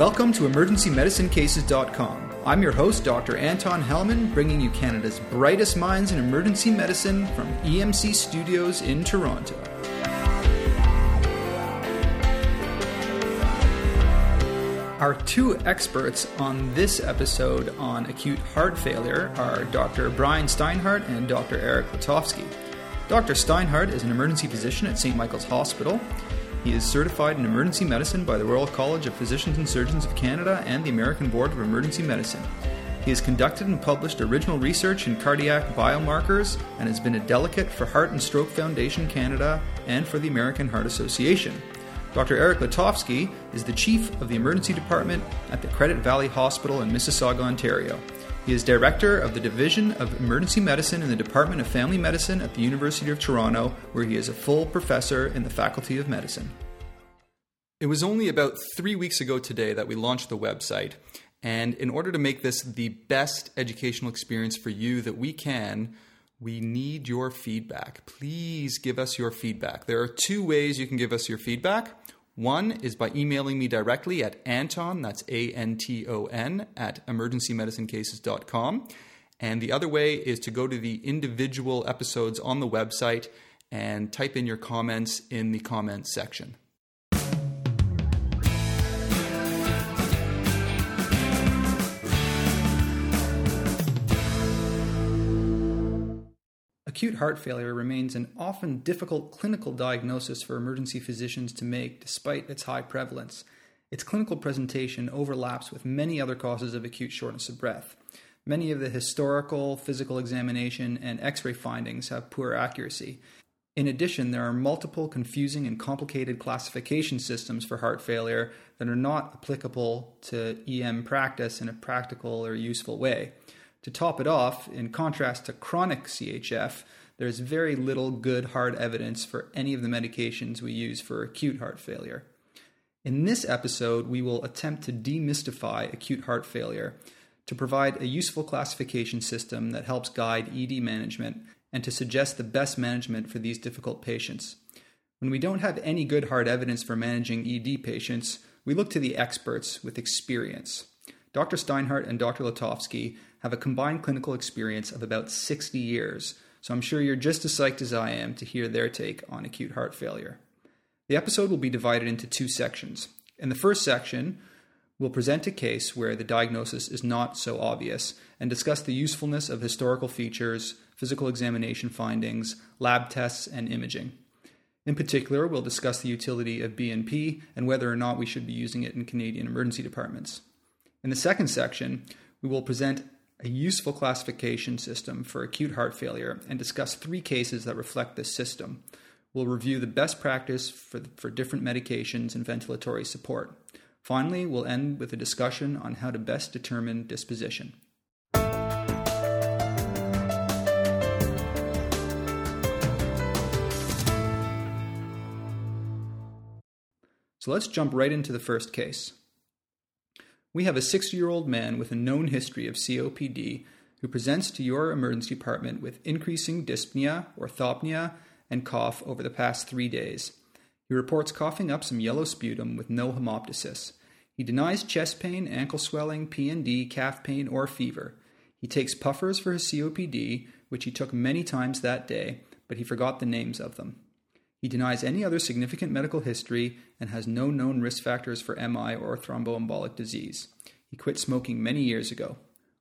Welcome to EmergencyMedicineCases.com. I'm your host, Dr. Anton Helman, bringing you Canada's brightest minds in emergency medicine from EMC Studios in Toronto. Our two experts on this episode on acute heart failure are Dr. Brian Steinhart and Dr. Eric Letovsky. Dr. Steinhart is an emergency physician at St. Michael's Hospital. He is certified in emergency medicine by the Royal College of Physicians and Surgeons of Canada and the American Board of Emergency Medicine. He has conducted and published original research in cardiac biomarkers and has been a delegate for Heart and Stroke Foundation Canada and for the American Heart Association. Dr. Eric Letovsky is the Chief of the Emergency Department at the Credit Valley Hospital in Mississauga, Ontario. He is Director of the Division of Emergency Medicine in the Department of Family Medicine at the University of Toronto, where he is a full professor in the Faculty of Medicine. It was only about three weeks ago today that we launched the website. And in order to make this the best educational experience for you that we can, we need your feedback. Please give us your feedback. There are two ways you can give us your feedback. One is by emailing me directly at Anton, that's A N T O N, at emergencymedicinecases.com. And the other way is to go to the individual episodes on the website and type in your comments in the comments section. Acute heart failure remains an often difficult clinical diagnosis for emergency physicians to make despite its high prevalence. Its clinical presentation overlaps with many other causes of acute shortness of breath. Many of the historical, physical examination, and x ray findings have poor accuracy. In addition, there are multiple confusing and complicated classification systems for heart failure that are not applicable to EM practice in a practical or useful way. To top it off, in contrast to chronic CHF, there's very little good hard evidence for any of the medications we use for acute heart failure. In this episode, we will attempt to demystify acute heart failure, to provide a useful classification system that helps guide ED management, and to suggest the best management for these difficult patients. When we don't have any good hard evidence for managing ED patients, we look to the experts with experience. Dr. Steinhart and Dr. Letovsky have a combined clinical experience of about 60 years, so I'm sure you're just as psyched as I am to hear their take on acute heart failure. The episode will be divided into two sections. In the first section, we'll present a case where the diagnosis is not so obvious and discuss the usefulness of historical features, physical examination findings, lab tests, and imaging. In particular, we'll discuss the utility of BNP and whether or not we should be using it in Canadian emergency departments. In the second section, we will present a useful classification system for acute heart failure and discuss three cases that reflect this system. We'll review the best practice for, for different medications and ventilatory support. Finally, we'll end with a discussion on how to best determine disposition. So let's jump right into the first case. We have a 60 year old man with a known history of COPD who presents to your emergency department with increasing dyspnea, orthopnea, and cough over the past three days. He reports coughing up some yellow sputum with no hemoptysis. He denies chest pain, ankle swelling, PND, calf pain, or fever. He takes puffers for his COPD, which he took many times that day, but he forgot the names of them. He denies any other significant medical history and has no known risk factors for MI or thromboembolic disease. He quit smoking many years ago.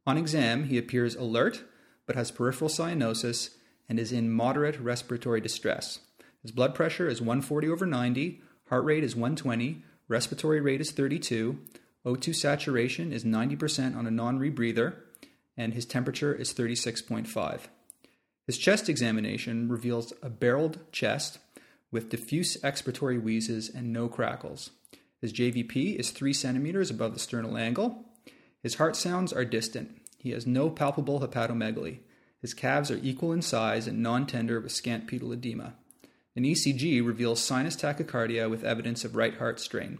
On exam, he appears alert but has peripheral cyanosis and is in moderate respiratory distress. His blood pressure is 140 over 90, heart rate is 120, respiratory rate is 32, O2 saturation is 90% on a non rebreather, and his temperature is 36.5. His chest examination reveals a barreled chest with diffuse expiratory wheezes and no crackles. His JVP is 3 centimeters above the sternal angle. His heart sounds are distant. He has no palpable hepatomegaly. His calves are equal in size and non tender with scant pedal edema. An ECG reveals sinus tachycardia with evidence of right heart strain.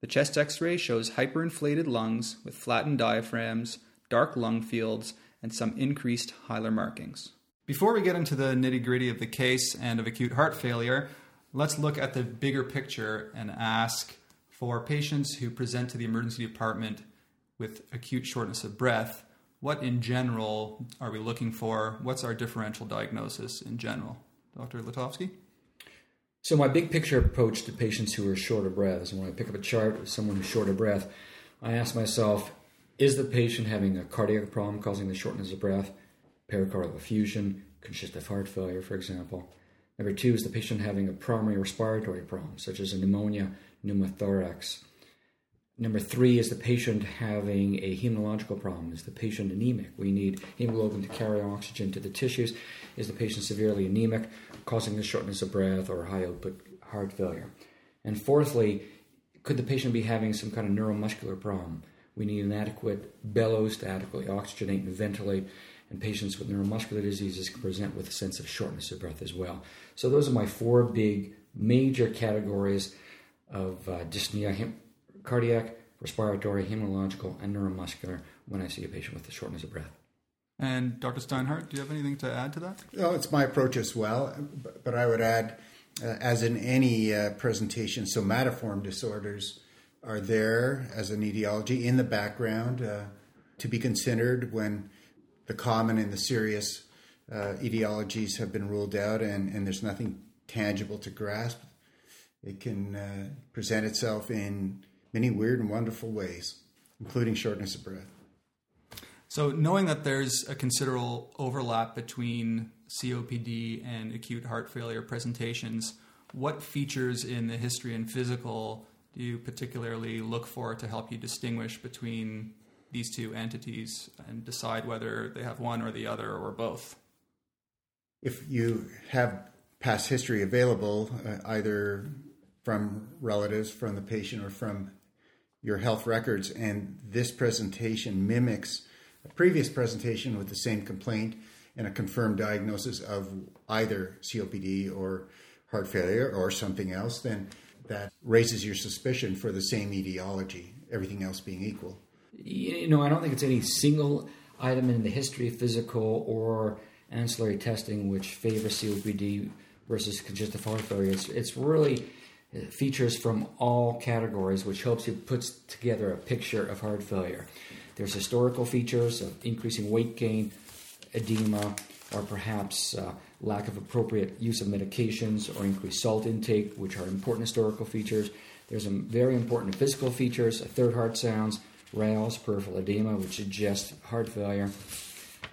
The chest x ray shows hyperinflated lungs with flattened diaphragms, dark lung fields, and some increased hilar markings. Before we get into the nitty gritty of the case and of acute heart failure, let's look at the bigger picture and ask For patients who present to the emergency department with acute shortness of breath, what in general are we looking for? What's our differential diagnosis in general? Dr. Letovsky? So, my big picture approach to patients who are short of breath is when I pick up a chart of someone who's short of breath, I ask myself, is the patient having a cardiac problem causing the shortness of breath, pericardial effusion, congestive heart failure, for example? Number two, is the patient having a primary respiratory problem, such as a pneumonia, pneumothorax? Number three, is the patient having a hematological problem? Is the patient anemic? We need hemoglobin to carry oxygen to the tissues. Is the patient severely anemic, causing the shortness of breath or high output heart failure? And fourthly, could the patient be having some kind of neuromuscular problem? We need an adequate bellows to adequately oxygenate and ventilate, and patients with neuromuscular diseases can present with a sense of shortness of breath as well. So, those are my four big major categories of uh, dyspnea cardiac, respiratory, hematological, and neuromuscular when I see a patient with a shortness of breath. And Dr. Steinhart, do you have anything to add to that? Well, it's my approach as well, but I would add, uh, as in any uh, presentation, somatoform disorders are there as an etiology in the background uh, to be considered when the common and the serious uh, etiologies have been ruled out and, and there's nothing tangible to grasp. It can uh, present itself in many weird and wonderful ways, including shortness of breath. So, knowing that there's a considerable overlap between COPD and acute heart failure presentations, what features in the history and physical do you particularly look for to help you distinguish between these two entities and decide whether they have one or the other or both? If you have past history available, uh, either from relatives, from the patient, or from your health records, and this presentation mimics a previous presentation with the same complaint and a confirmed diagnosis of either COPD or heart failure or something else, then that raises your suspicion for the same etiology, everything else being equal. You know, I don't think it's any single item in the history of physical or ancillary testing which favors COPD versus congestive heart failure. It's, it's really features from all categories, which helps you put together a picture of heart failure. There's historical features of increasing weight gain, edema, or perhaps uh, lack of appropriate use of medications or increased salt intake, which are important historical features. There's some very important physical features, third heart sounds, rales, peripheral edema, which suggests heart failure.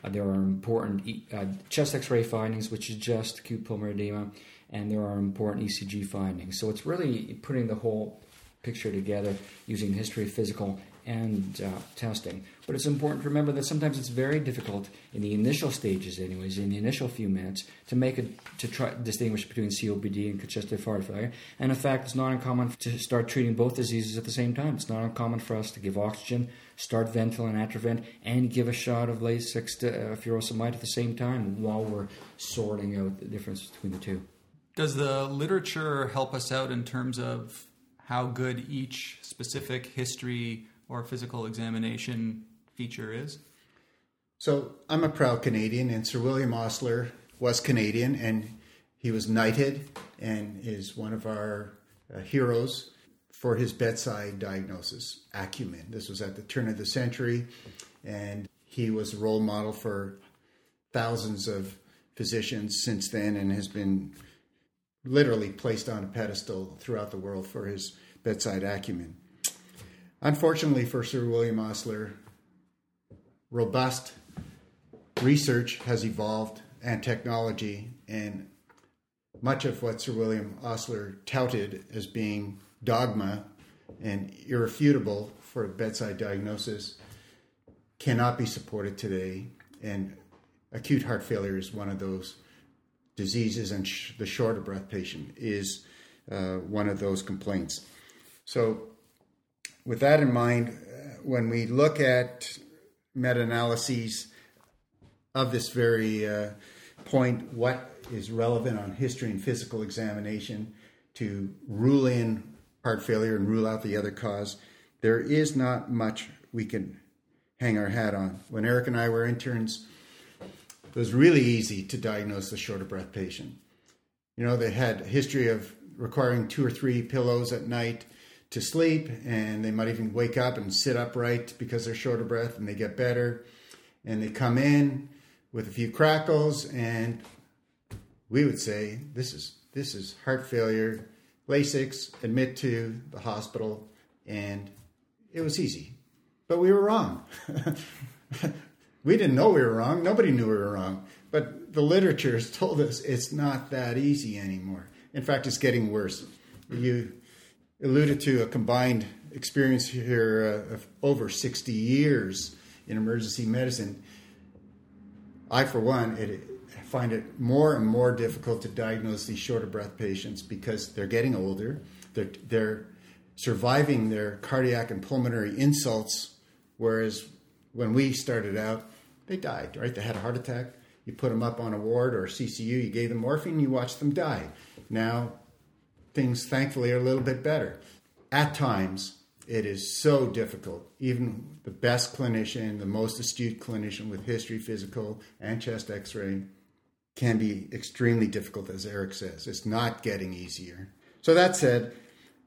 Uh, there are important uh, chest x-ray findings, which suggest acute pulmonary edema and there are important ECG findings. So it's really putting the whole picture together using history, physical, and uh, testing. But it's important to remember that sometimes it's very difficult in the initial stages, anyways, in the initial few minutes, to make it to try distinguish between COPD and congestive heart failure. And in fact, it's not uncommon to start treating both diseases at the same time. It's not uncommon for us to give oxygen, start Ventolin Atrovent, and give a shot of Lasix uh, furosemide at the same time while we're sorting out the difference between the two. Does the literature help us out in terms of how good each specific history or physical examination feature is? So I'm a proud Canadian, and Sir William Osler was Canadian, and he was knighted and is one of our uh, heroes for his bedside diagnosis acumen. This was at the turn of the century, and he was a role model for thousands of physicians since then and has been literally placed on a pedestal throughout the world for his bedside acumen. Unfortunately for Sir William Osler, robust research has evolved and technology, and much of what Sir William Osler touted as being dogma and irrefutable for bedside diagnosis cannot be supported today. And acute heart failure is one of those diseases, and sh- the short of breath patient is uh, one of those complaints. So, with that in mind, uh, when we look at meta analyses of this very uh, point, what is relevant on history and physical examination to rule in heart failure and rule out the other cause, there is not much we can hang our hat on. When Eric and I were interns, it was really easy to diagnose the short of breath patient. You know, they had a history of requiring two or three pillows at night, to sleep and they might even wake up and sit upright because they're short of breath and they get better. And they come in with a few crackles and we would say this is this is heart failure, Lasix, admit to the hospital, and it was easy. But we were wrong. we didn't know we were wrong. Nobody knew we were wrong. But the literature has told us it's not that easy anymore. In fact, it's getting worse. You alluded to a combined experience here uh, of over 60 years in emergency medicine. I, for one, it, find it more and more difficult to diagnose these short of breath patients because they're getting older. They're, they're surviving their cardiac and pulmonary insults, whereas when we started out, they died, right? They had a heart attack. You put them up on a ward or a CCU, you gave them morphine, you watched them die. Now, things thankfully are a little bit better. At times, it is so difficult. Even the best clinician, the most astute clinician with history, physical, and chest x ray can be extremely difficult, as Eric says. It's not getting easier. So, that said,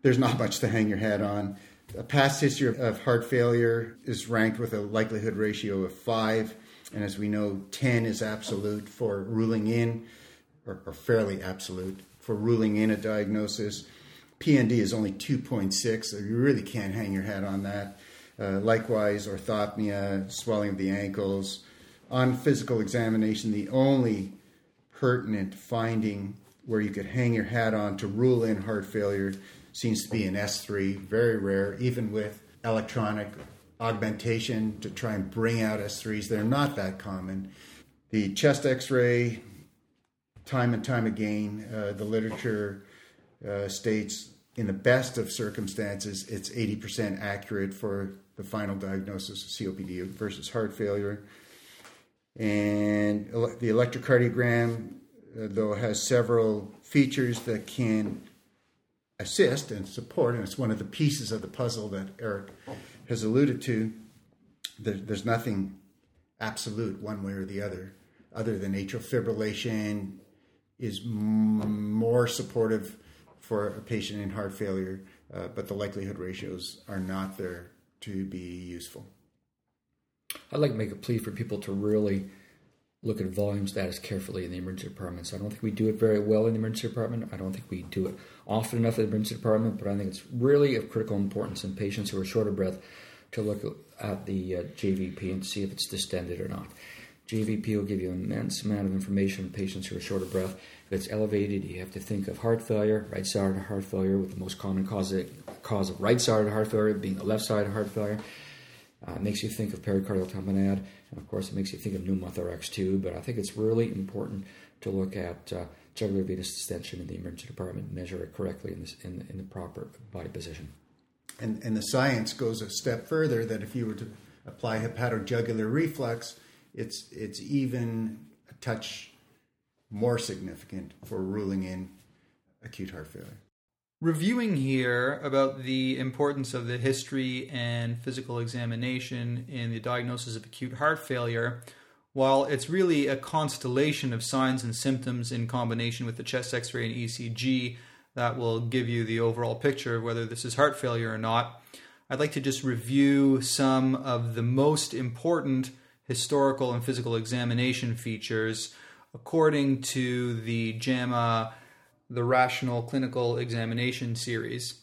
there's not much to hang your head on. A past history of heart failure is ranked with a likelihood ratio of five. And as we know, 10 is absolute for ruling in, or, or fairly absolute for ruling in a diagnosis. PND is only 2.6, so you really can't hang your hat on that. Uh, likewise, orthopnea, swelling of the ankles. On physical examination, the only pertinent finding where you could hang your hat on to rule in heart failure seems to be an S3, very rare, even with electronic augmentation to try and bring out S3s. They're not that common. The chest x ray, time and time again, uh, the literature uh, states in the best of circumstances, it's 80% accurate for the final diagnosis of COPD versus heart failure. And the electrocardiogram, uh, though, has several features that can assist and support, and it's one of the pieces of the puzzle that Eric has alluded to. There, there's nothing absolute one way or the other, other than atrial fibrillation is m- more supportive for a patient in heart failure, uh, but the likelihood ratios are not there to be useful. I'd like to make a plea for people to really look at volume status carefully in the emergency department. So I don't think we do it very well in the emergency department. I don't think we do it often enough in the emergency department, but I think it's really of critical importance in patients who are short of breath to look at the uh, JVP and see if it's distended or not. JVP will give you an immense amount of information on patients who are short of breath. If it's elevated, you have to think of heart failure, right sided heart failure, with the most common cause of, cause of right sided heart failure being the left side heart failure. Uh, it makes you think of pericardial tamponade, and of course, it makes you think of pneumothorax too. But I think it's really important to look at uh, jugular venous distension in the emergency department, measure it correctly in, this, in, in the proper body position. And, and the science goes a step further that if you were to apply hepatojugular reflux, it's it's even a touch more significant for ruling in acute heart failure. Reviewing here about the importance of the history and physical examination in the diagnosis of acute heart failure, while it's really a constellation of signs and symptoms in combination with the chest x ray and ECG that will give you the overall picture of whether this is heart failure or not, I'd like to just review some of the most important historical and physical examination features according to the JAMA, the Rational Clinical Examination series.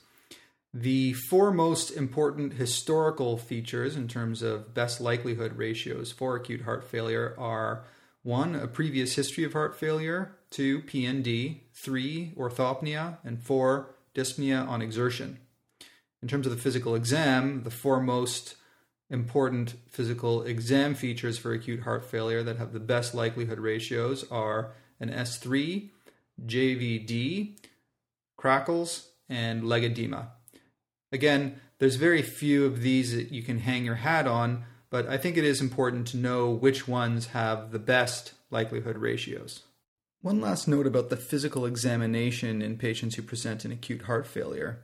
The four most important historical features in terms of best likelihood ratios for acute heart failure are one, a previous history of heart failure, two, PND, three, orthopnea, and four, dyspnea on exertion. In terms of the physical exam, the four most important physical exam features for acute heart failure that have the best likelihood ratios are an S3, JVD, crackles, and leg edema. Again, there's very few of these that you can hang your hat on, but I think it is important to know which ones have the best likelihood ratios. One last note about the physical examination in patients who present in acute heart failure.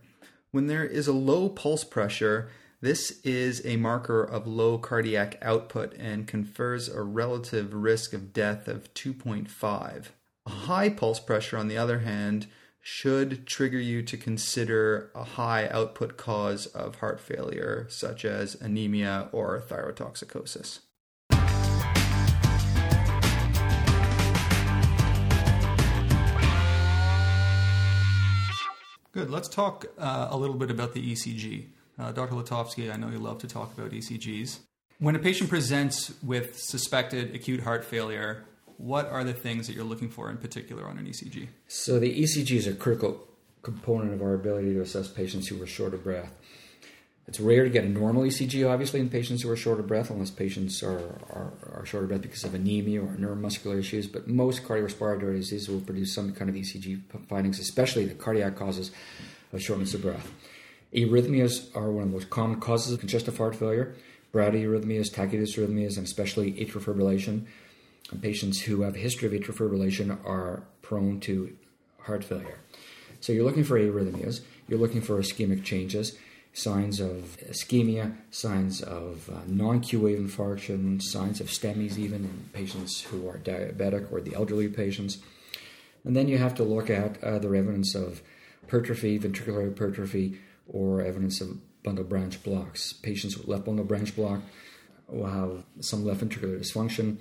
When there is a low pulse pressure, this is a marker of low cardiac output and confers a relative risk of death of 2.5. A high pulse pressure, on the other hand, should trigger you to consider a high output cause of heart failure, such as anemia or thyrotoxicosis. Good. Let's talk uh, a little bit about the ECG. Uh, Dr. Letovsky, I know you love to talk about ECGs. When a patient presents with suspected acute heart failure, what are the things that you're looking for in particular on an ECG? So the ECG is a critical component of our ability to assess patients who are short of breath. It's rare to get a normal ECG, obviously, in patients who are short of breath, unless patients are, are, are short of breath because of anemia or neuromuscular issues. But most cardiorespiratory diseases will produce some kind of ECG findings, especially the cardiac causes of shortness of breath. Arrhythmias are one of the most common causes of congestive heart failure. Bradyarrhythmias, tachycardias arrhythmias, and especially atrial fibrillation. And patients who have a history of atrial fibrillation are prone to heart failure. So you're looking for arrhythmias, you're looking for ischemic changes, signs of ischemia, signs of uh, non-Q wave infarction, signs of STEMIs even in patients who are diabetic or the elderly patients. And then you have to look at other evidence of hypertrophy, ventricular hypertrophy, or evidence of bundle branch blocks. Patients with left bundle branch block will have some left ventricular dysfunction.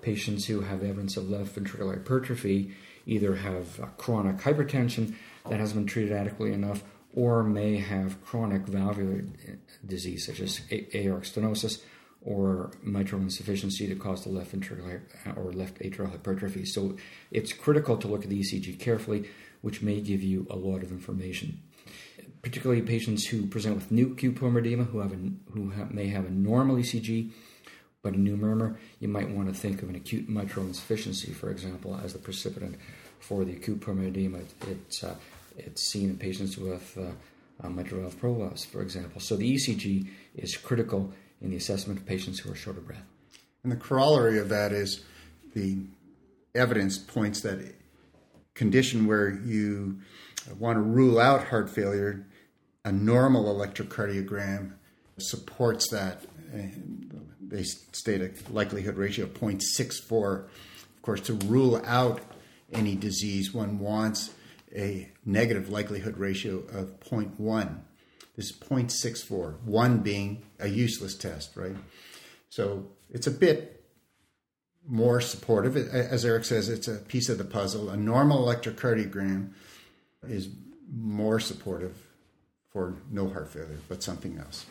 Patients who have evidence of left ventricular hypertrophy either have uh, chronic hypertension that hasn't been treated adequately enough or may have chronic valvular uh, disease such as aortic stenosis or mitral insufficiency to cause the left ventricular uh, or left atrial hypertrophy. So it's critical to look at the ECG carefully, which may give you a lot of information particularly patients who present with new acute edema, who have a, who have, may have a normal ECG but a new murmur, you might want to think of an acute mitral insufficiency, for example, as the precipitant for the acute pulmonary edema. It's uh, it's seen in patients with uh, mitral valve prolapse, for example. So the ECG is critical in the assessment of patients who are short of breath. And the corollary of that is the evidence points that condition where you want to rule out heart failure a normal electrocardiogram supports that. Eh, they state a likelihood ratio of 0.64. Of course, to rule out any disease, one wants a negative likelihood ratio of 0.1. This is 0.64, 1 being a useless test, right? So it's a bit more supportive. As Eric says, it's a piece of the puzzle. A normal electrocardiogram is more supportive for no heart failure, but something else.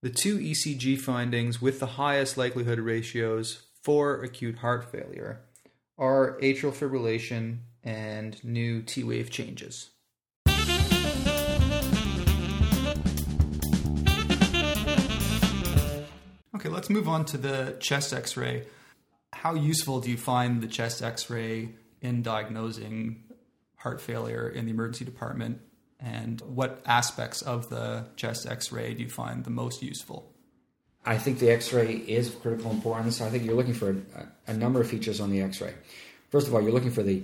The two ECG findings with the highest likelihood ratios for acute heart failure are atrial fibrillation and new T wave changes. Okay, let's move on to the chest x ray. How useful do you find the chest x ray in diagnosing heart failure in the emergency department? And what aspects of the chest x-ray do you find the most useful? I think the x-ray is of critical importance. I think you're looking for a, a, number of features on the x-ray. First of all you're looking for the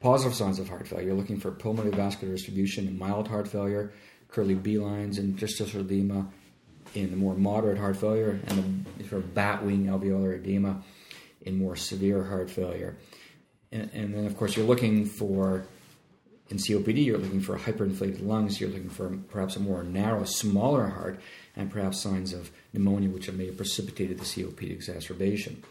positive signs of heart failure. You're looking for pulmonary vascular distribution in mild heart failure Kerley B lines and interstitial edema in the more moderate heart failure and the sort of bat wing alveolar edema in more severe heart failure. And, and then of course you're looking for in COPD, you're looking for hyperinflated lungs, you're looking for perhaps a more narrow, smaller heart, and perhaps signs of pneumonia, which may have precipitated the COPD exacerbation.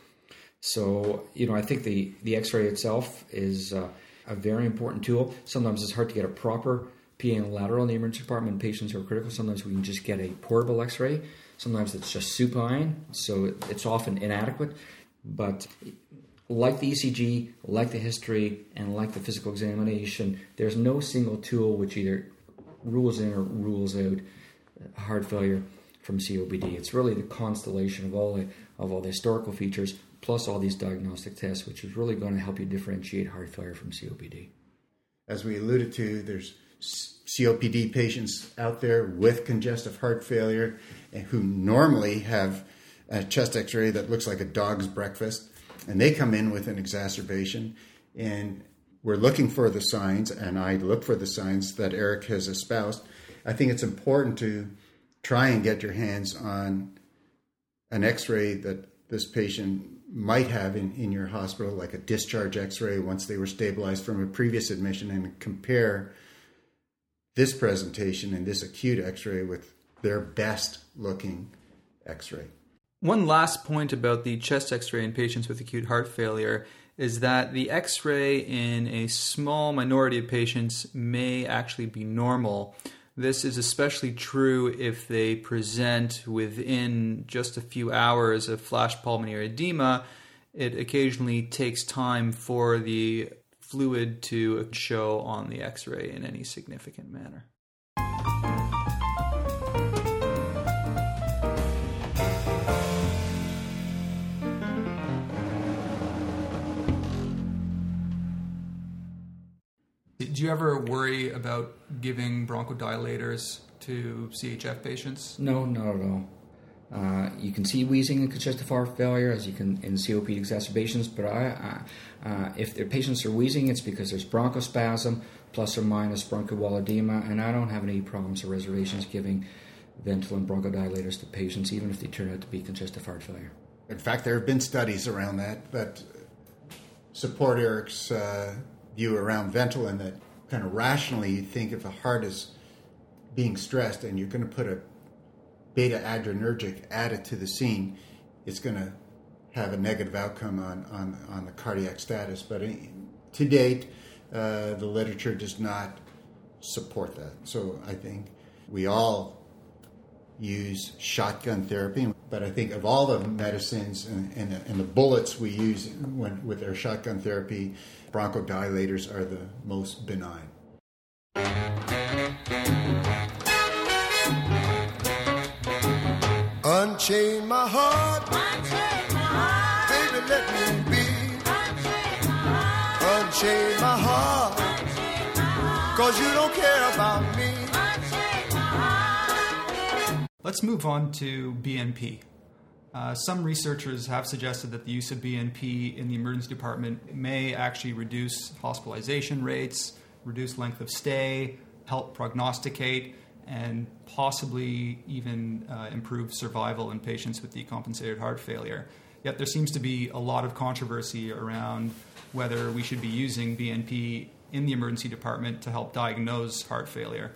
So, you know, I think the, the x ray itself is uh, a very important tool. Sometimes it's hard to get a proper PA and lateral in the emergency department patients who are critical. Sometimes we can just get a portable x ray. Sometimes it's just supine, so it's often inadequate. But like the ECG, like the history, and like the physical examination, there's no single tool which either rules in or rules out heart failure from COPD. It's really the constellation of all the, of all the historical features plus all these diagnostic tests, which is really going to help you differentiate heart failure from COPD. As we alluded to, there's COPD patients out there with congestive heart failure who normally have a chest X-ray that looks like a dog's breakfast and they come in with an exacerbation and we're looking for the signs and i look for the signs that eric has espoused i think it's important to try and get your hands on an x-ray that this patient might have in, in your hospital like a discharge x-ray once they were stabilized from a previous admission and compare this presentation and this acute x ray with their best looking x ray. One last point about the chest x ray in patients with acute heart failure is that the x ray in a small minority of patients may actually be normal. This is especially true if they present within just a few hours of flash pulmonary edema. It occasionally takes time for the fluid to show on the x ray in any significant manner. Do you ever worry about giving bronchodilators to CHF patients? No, not at all. Uh, you can see wheezing in congestive heart failure as you can in COPD exacerbations, but I, uh, if their patients are wheezing, it's because there's bronchospasm plus or minus bronchial edema, and I don't have any problems or reservations giving Ventolin bronchodilators to patients, even if they turn out to be congestive heart failure. In fact, there have been studies around that, that support Eric's uh, view around Ventolin that kind of rationally you think if the heart is being stressed and you're going to put a beta adrenergic added to the scene, it's going to have a negative outcome on, on, on the cardiac status. But to date, uh, the literature does not support that. So I think we all use shotgun therapy, but I think of all the medicines and, and, and the bullets we use when, with our shotgun therapy, bronchodilators are the most benign. Unchain my heart. Unchain my heart. Baby, let me be. Unchain my heart. Unchain my heart. Cause you don't care about me. Let's move on to BNP. Uh, some researchers have suggested that the use of BNP in the emergency department may actually reduce hospitalization rates, reduce length of stay, help prognosticate, and possibly even uh, improve survival in patients with decompensated heart failure. Yet there seems to be a lot of controversy around whether we should be using BNP in the emergency department to help diagnose heart failure.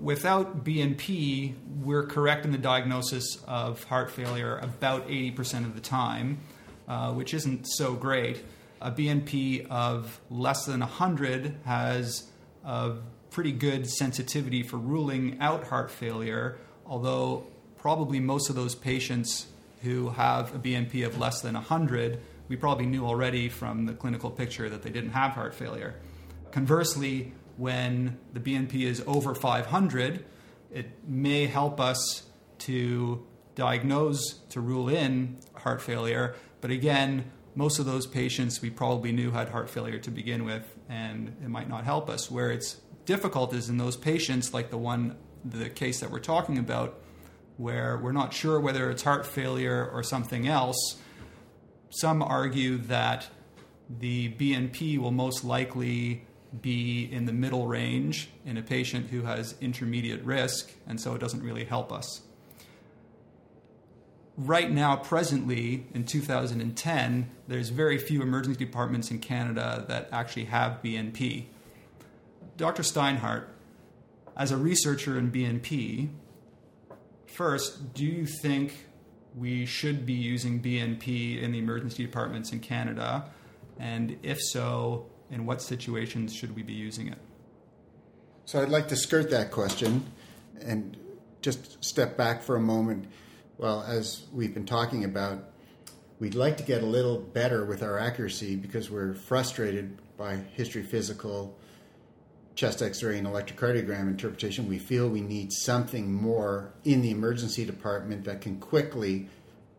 Without BNP, we're correct in the diagnosis of heart failure about 80% of the time, uh, which isn't so great. A BNP of less than 100 has a pretty good sensitivity for ruling out heart failure, although probably most of those patients who have a BNP of less than 100, we probably knew already from the clinical picture that they didn't have heart failure. Conversely, when the BNP is over 500, it may help us to diagnose, to rule in heart failure. But again, most of those patients we probably knew had heart failure to begin with, and it might not help us. Where it's difficult is in those patients, like the one, the case that we're talking about, where we're not sure whether it's heart failure or something else. Some argue that the BNP will most likely be in the middle range in a patient who has intermediate risk, and so it doesn't really help us. Right now, presently in 2010, there's very few emergency departments in Canada that actually have BNP. Dr. Steinhart, as a researcher in BNP, first, do you think we should be using BNP in the emergency departments in Canada? And if so, in what situations should we be using it? So I'd like to skirt that question and just step back for a moment. Well, as we've been talking about, we'd like to get a little better with our accuracy because we're frustrated by history physical chest x-ray and electrocardiogram interpretation we feel we need something more in the emergency department that can quickly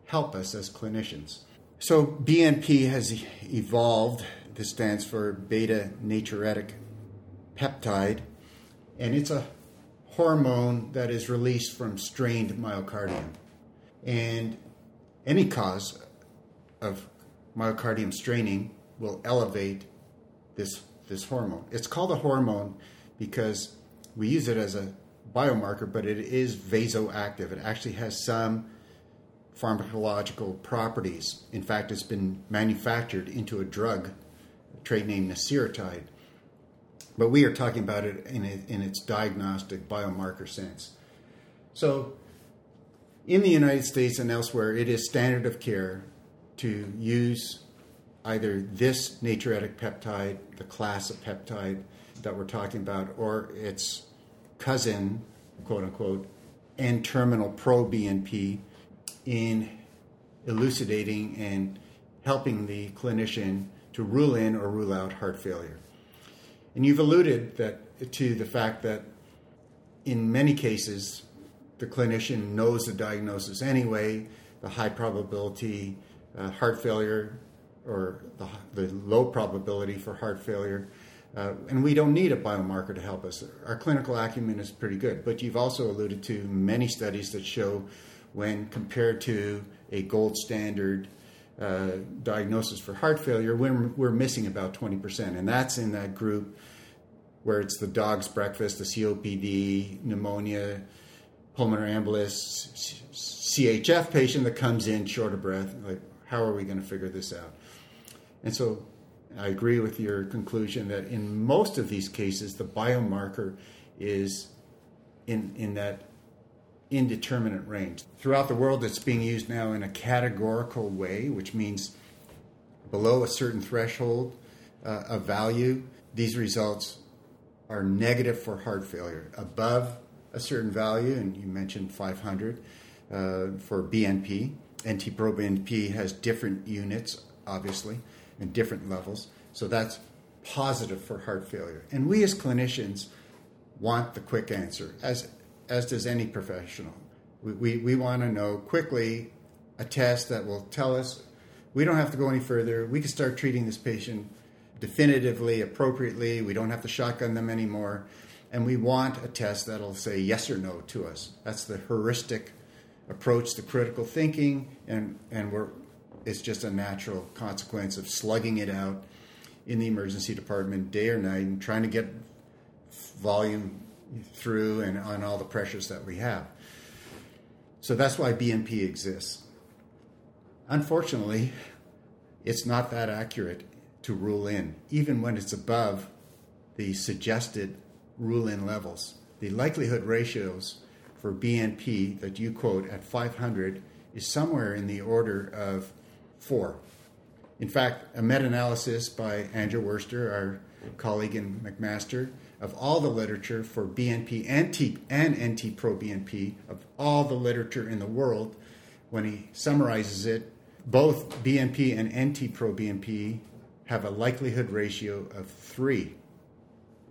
help us as clinicians so bnp has evolved this stands for beta natriuretic peptide and it's a hormone that is released from strained myocardium and any cause of myocardium straining will elevate this this hormone. It's called a hormone because we use it as a biomarker, but it is vasoactive. It actually has some pharmacological properties. In fact, it's been manufactured into a drug, trade name Nesiritide. but we are talking about it in, a, in its diagnostic biomarker sense. So, in the United States and elsewhere, it is standard of care to use either this natriuretic peptide, the class of peptide that we're talking about, or its cousin, quote unquote, N terminal pro BNP in elucidating and helping the clinician to rule in or rule out heart failure. And you've alluded that to the fact that in many cases the clinician knows the diagnosis anyway, the high probability uh, heart failure or the, the, low probability for heart failure. Uh, and we don't need a biomarker to help us. Our clinical acumen is pretty good. But you've also alluded to many studies that show when compared to a gold standard uh, diagnosis for heart failure, we're, we're missing about 20%. And that's in that group where it's the dog's breakfast, the COPD, pneumonia, pulmonary embolus, CHF patient that comes in short of breath. Like, how are we going to figure this out? And so I agree with your conclusion that in most of these cases, the biomarker is in, in that indeterminate range. Throughout the world, it's being used now in a categorical way, which means below a certain threshold uh, of value, these results are negative for heart failure. Above a certain value, and you mentioned 500 uh, for BNP, NT-proBNP has different units, obviously, and different levels. So that's positive for heart failure. And we as clinicians want the quick answer, as as does any professional. We, we, we want to know quickly a test that will tell us we don't have to go any further. We can start treating this patient definitively, appropriately. We don't have to shotgun them anymore. And we want a test that'll say yes or no to us. That's the heuristic approach to critical thinking, and, and we're, it's just a natural consequence of slugging it out in the emergency department day or night and trying to get volume through and on all the pressures that we have. So that's why BNP exists. Unfortunately, it's not that accurate to rule in, even when it's above the suggested rule in levels. The likelihood ratios for BNP that you quote at 500 is somewhere in the order of four. In fact, a meta analysis by Andrew Worster, our colleague in McMaster, of all the literature for BNP and, T, and NT pro BNP, of all the literature in the world, when he summarizes it, both BNP and NT pro BNP have a likelihood ratio of three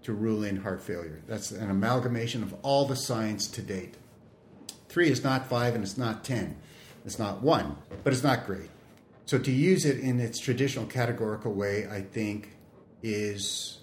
to rule in heart failure. That's an amalgamation of all the science to date. Three is not five and it's not 10. It's not one, but it's not great. So to use it in its traditional categorical way, I think, is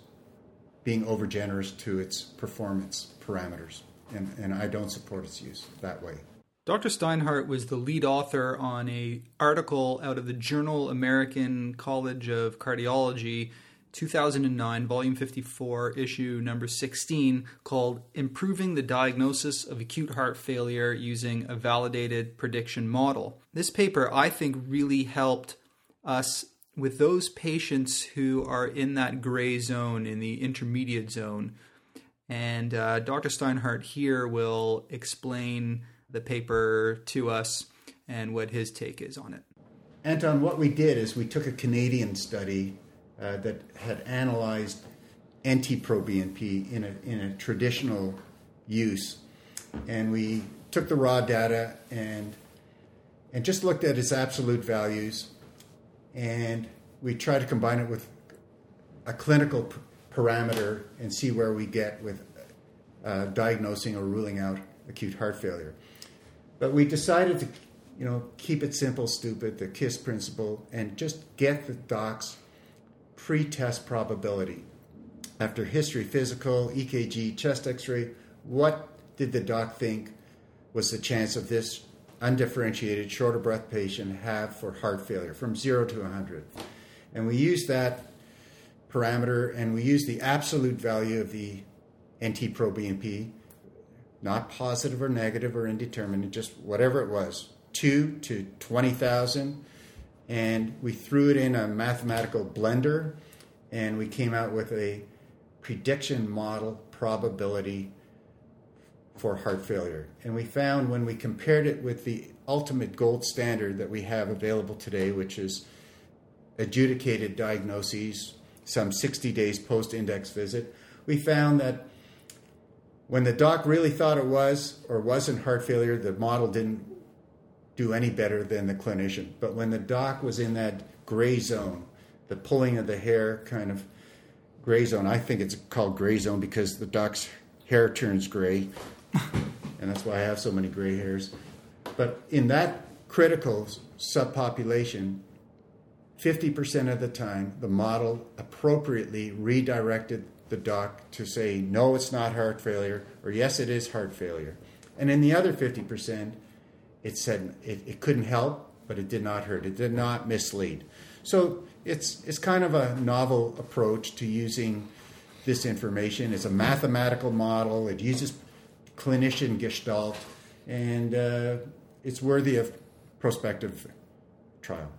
being overgenerous to its performance parameters. And, and I don't support its use that way. Dr. Steinhart was the lead author on a article out of the Journal American College of Cardiology 2009, volume 54, issue number 16, called Improving the Diagnosis of Acute Heart Failure Using a Validated Prediction Model. This paper, I think, really helped us with those patients who are in that gray zone, in the intermediate zone. And uh, Dr. Steinhart here will explain the paper to us and what his take is on it. Anton, what we did is we took a Canadian study uh, that had analyzed NT-proBNP in a, in a traditional use, and we took the raw data and and just looked at its absolute values, and we tried to combine it with a clinical p- parameter and see where we get with uh, diagnosing or ruling out acute heart failure. But we decided to, you know, keep it simple, stupid, the KISS principle, and just get the docs pre-test probability. After history, physical, EKG, chest x-ray, what did the doc think was the chance of this undifferentiated shorter breath patient have for heart failure from 0 to 100? And we use that parameter and we use the absolute value of the NT-proBNP, not positive or negative or indeterminate, just whatever it was, 2 to 20,000 and we threw it in a mathematical blender and we came out with a prediction model probability for heart failure. And we found when we compared it with the ultimate gold standard that we have available today, which is adjudicated diagnoses some 60 days post index visit, we found that when the doc really thought it was or wasn't heart failure, the model didn't do any better than the clinician. But when the doc was in that gray zone, the pulling of the hair kind of gray zone, I think it's called gray zone because the doc's hair turns gray, and that's why I have so many gray hairs. But in that critical subpopulation, 50% of the time, the model appropriately redirected the doc to say, no, it's not heart failure, or yes, it is heart failure. And in the other 50%, it said it, it couldn't help, but it did not hurt. It did not mislead. So it's, it's kind of a novel approach to using this information. It's a mathematical model, it uses clinician gestalt, and uh, it's worthy of prospective trial.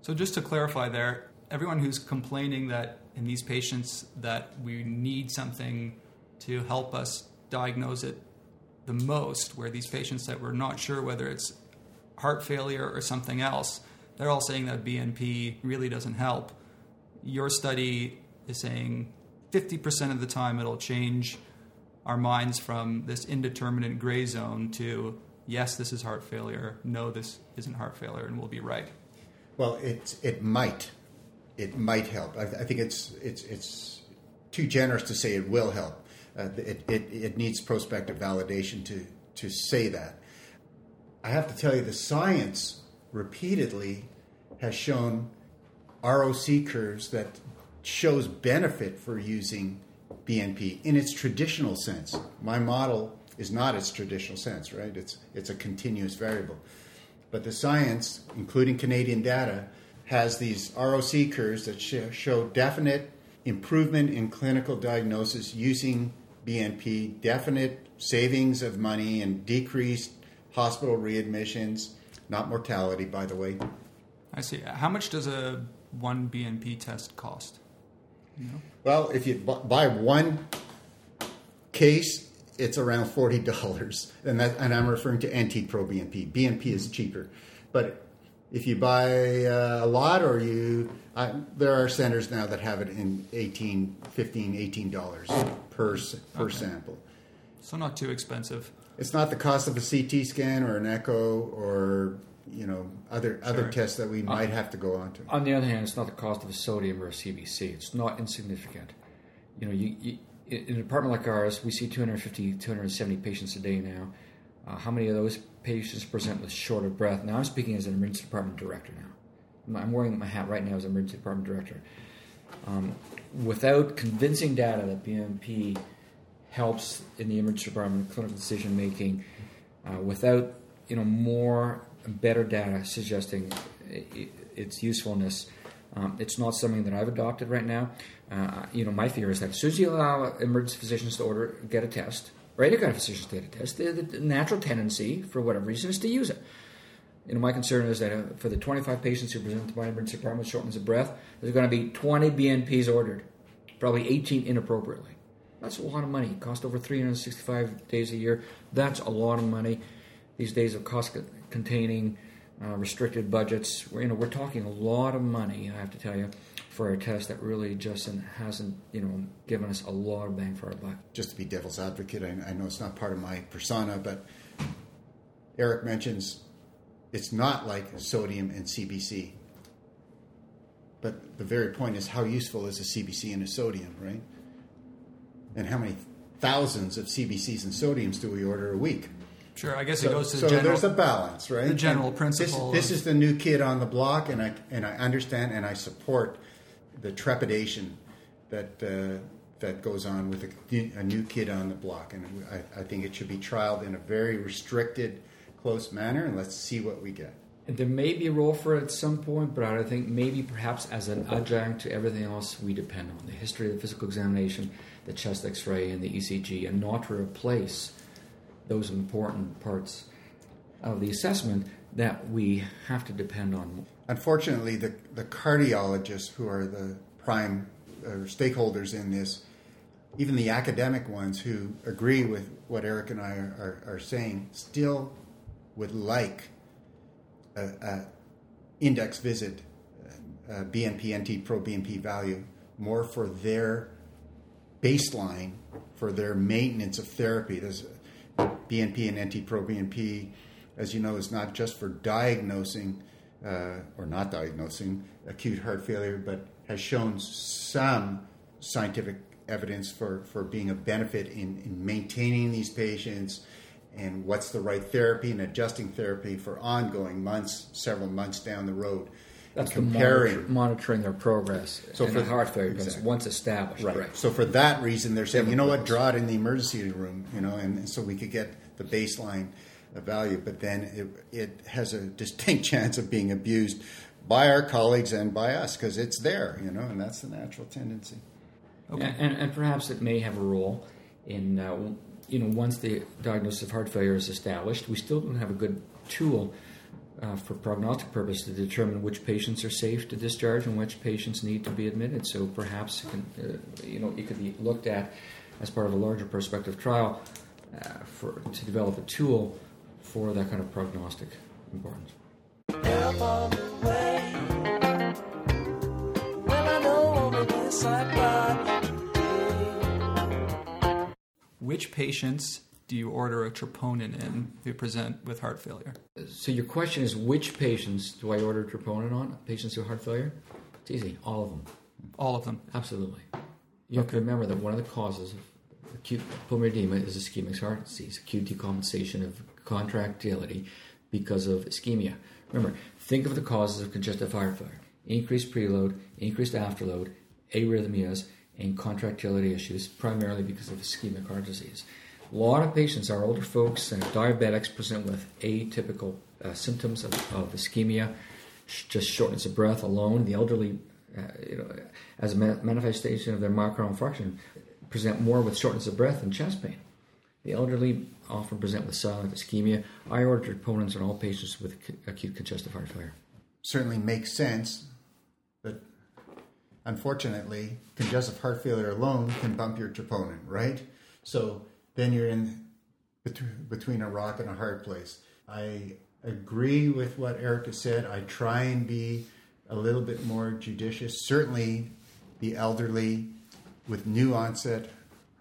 So just to clarify there, everyone who's complaining that in these patients that we need something to help us diagnose it the most, where these patients that we're not sure whether it's heart failure or something else, they're all saying that BNP really doesn't help. Your study is saying 50% of the time it'll change our minds from this indeterminate gray zone to yes, this is heart failure, no, this isn't heart failure, and we'll be right. Well, it it might, it might help. I, I think it's it's it's too generous to say it will help. Uh, it, it it needs prospective validation to to say that. I have to tell you, the science repeatedly has shown ROC curves that shows benefit for using BNP in its traditional sense. My model is not its traditional sense, right? It's it's a continuous variable. But the science, including Canadian data, has these ROC curves that show definite improvement in clinical diagnosis using BNP, definite savings of money and decreased hospital readmissions, not mortality, by the way. I see. How much does a one BNP test cost? Well, if you buy one case, it's around forty dollars, and that and I'm referring to NT-pro BNP. BNP is cheaper, but if you buy uh, a lot or you there are centers now that have it in 18 15 18 dollars per per okay. sample. So not too expensive. It's not the cost of a ct scan or an echo or you know other sure. other tests that we might have to go on to on the other hand it's not the cost of a sodium or a cbc it's not insignificant you know you, you in a department like ours, we see 250, 270 patients a day now. Uh, how many of those patients present with short of breath? Now, I'm speaking as an emergency department director now. I'm wearing my hat right now as an emergency department director. Um, without convincing data that BNP helps in the emergency department clinical decision making, uh, without you know more better data suggesting its usefulness, um, it's not something that I've adopted right now. Uh, you know, my fear is that as soon as you allow emergency physicians to order get a test, or any kind of physicians to get a test, the, the natural tendency, for whatever reason, is to use it. You know, my concern is that uh, for the 25 patients who present to my emergency department with shortness of breath, there's going to be 20 BNPs ordered, probably 18 inappropriately. That's a lot of money. It costs over 365 days a year. That's a lot of money. These days of cost containing uh, restricted budgets. We're, you know, we're talking a lot of money. I have to tell you, for a test that really just hasn't, you know, given us a lot of bang for our buck. Just to be devil's advocate, I, I know it's not part of my persona, but Eric mentions it's not like sodium and CBC. But the very point is, how useful is a CBC and a sodium, right? And how many thousands of CBCs and sodiums do we order a week? Sure, I guess so, it goes to so general, there's a balance, right? The general and principle. This, this is the new kid on the block, and I and I understand and I support the trepidation that uh, that goes on with a, a, new kid on the block, and I, I, think it should be trialed in a very restricted, close manner, and let's see what we get. And there may be a role for it at some point, but I think maybe perhaps as an adjunct to everything else we depend on the history of the physical examination, the chest x ray, and the ECG, and not to replace those important parts of the assessment that we have to depend on. Unfortunately, the, the cardiologists who are the prime uh, stakeholders in this even the academic ones who agree with what Eric and I are, are, are saying still would like a, a index visit uh, BNP NT pro BNP value more for their baseline for their maintenance of therapy. There's BNP and NT pro BNP, as you know, is not just for diagnosing uh, or not diagnosing acute heart failure, but has shown some scientific evidence for, for being a benefit in, in maintaining these patients and what's the right therapy and adjusting therapy for ongoing months, several months down the road. That's comparing the monitor, monitoring their progress. So for heart failure, exactly. once established, Right. correct. So for that reason, they're saying, you know what, draw it in the emergency room, you know, and, so we could get the baseline value. But then it, it has a distinct chance of being abused by our colleagues and by us because it's there, you know, and that's the natural tendency. And, and, and perhaps it may have a role in, uh, you know, once the diagnosis of heart failure is established, we still don't have a good tool uh, for prognostic purpose to determine which patients are safe to discharge and which patients need to be admitted. So perhaps it can, uh, you know, it could be looked at as part of a larger prospective trial uh, for to develop a tool for that kind of prognostic importance. Help on the way. Well, I know on this I Which patients do you order a troponin in if you present with heart failure? So your question is which patients do I order troponin on? Patients with heart failure? It's easy, all of them. All of them. Absolutely. You have to remember that one of the causes of acute pulmonary edema is ischemic heart disease, acute decompensation of contractility because of ischemia. Remember, think of the causes of congestive heart failure increased preload, increased afterload, arrhythmias, and contractility issues, primarily because of ischemic heart disease. A lot of patients, our older folks and diabetics, present with atypical uh, symptoms of, of ischemia, sh- just shortness of breath alone. The elderly, uh, you know, as a ma- manifestation of their myocardial infarction, present more with shortness of breath and chest pain. The elderly often present with silent ischemia. I order troponins on all patients with c- acute congestive heart failure. Certainly makes sense, but unfortunately, congestive heart failure alone can bump your troponin, right? So then you're in between a rock and a hard place. I agree with what Erica said. I try and be a little bit more judicious. Certainly, the elderly with new onset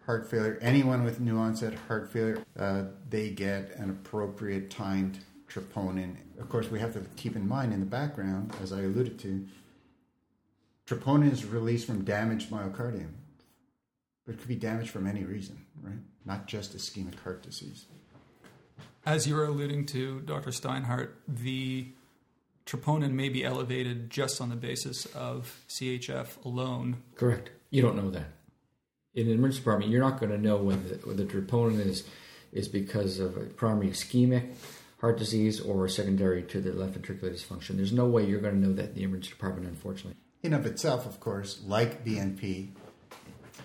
heart failure, anyone with new onset heart failure, uh, they get an appropriate timed troponin. Of course, we have to keep in mind in the background, as I alluded to, troponin is released from damaged myocardium. But it could be damaged from any reason, right? Not just ischemic heart disease. As you were alluding to, Dr. Steinhart, the troponin may be elevated just on the basis of CHF alone. Correct. You don't know that. In an emergency department, you're not going to know when the, when the troponin is is because of a primary ischemic heart disease or secondary to the left ventricular dysfunction. There's no way you're going to know that in the emergency department, unfortunately. In of itself, of course, like BNP,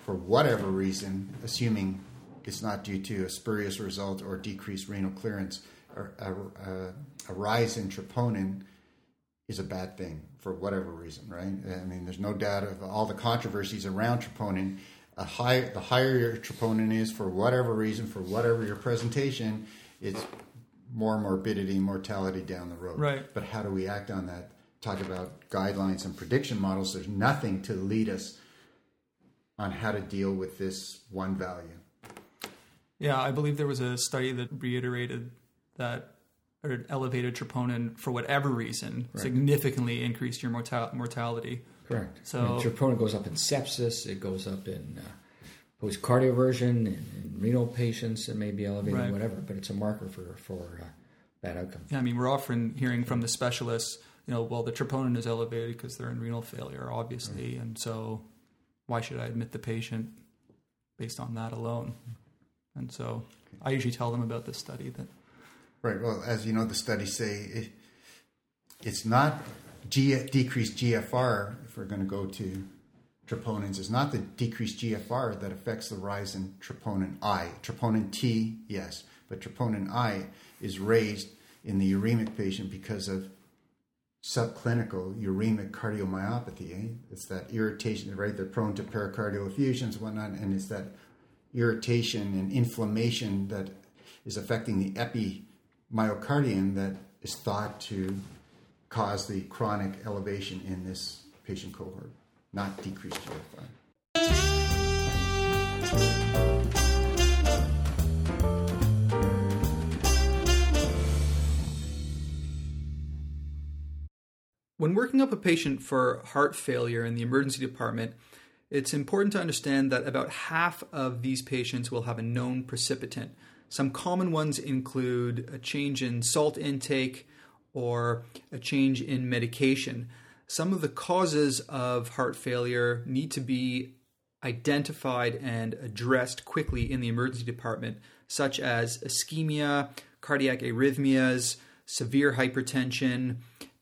for whatever reason, assuming it's not due to a spurious result or decreased renal clearance, or a, a, a rise in troponin is a bad thing for whatever reason, right? I mean, there's no doubt of all the controversies around troponin. A high, the higher your troponin is, for whatever reason, for whatever your presentation, it's more morbidity, mortality down the road. Right. But how do we act on that? Talk about guidelines and prediction models. There's nothing to lead us on how to deal with this one value. Yeah, I believe there was a study that reiterated that or elevated troponin for whatever reason significantly increased your mortal- mortality. Correct. So- I mean, troponin goes up in sepsis. It goes up in uh, post cardioversion in, in renal patients. It may be elevated, Right. whatever, but it's a marker for for uh, bad outcomes. Yeah, I mean, we're often hearing from the specialists, you know, well, the troponin is elevated because they're in renal failure, obviously, and so why should I admit the patient based on that alone? And so I usually tell them about this study that Right. Well, as you know, the studies say it, it's not G, decreased GFR. If we're going to go to troponins, it's not the decreased GFR that affects the rise in troponin I. Troponin T, yes, but troponin I is raised in the uremic patient because of subclinical uremic cardiomyopathy. Eh? It's that irritation, right? They're prone to pericardial effusions, and whatnot, and it's that irritation and inflammation that is affecting the epimyocardium that is thought to cause the chronic elevation in this patient cohort, not decreased GFR. When working up a patient for heart failure in the emergency department, it's important to understand that about half of these patients will have a known precipitant. Some common ones include a change in salt intake or a change in medication. Some of the causes of heart failure need to be identified and addressed quickly in the emergency department, such as ischemia, cardiac arrhythmias, severe hypertension,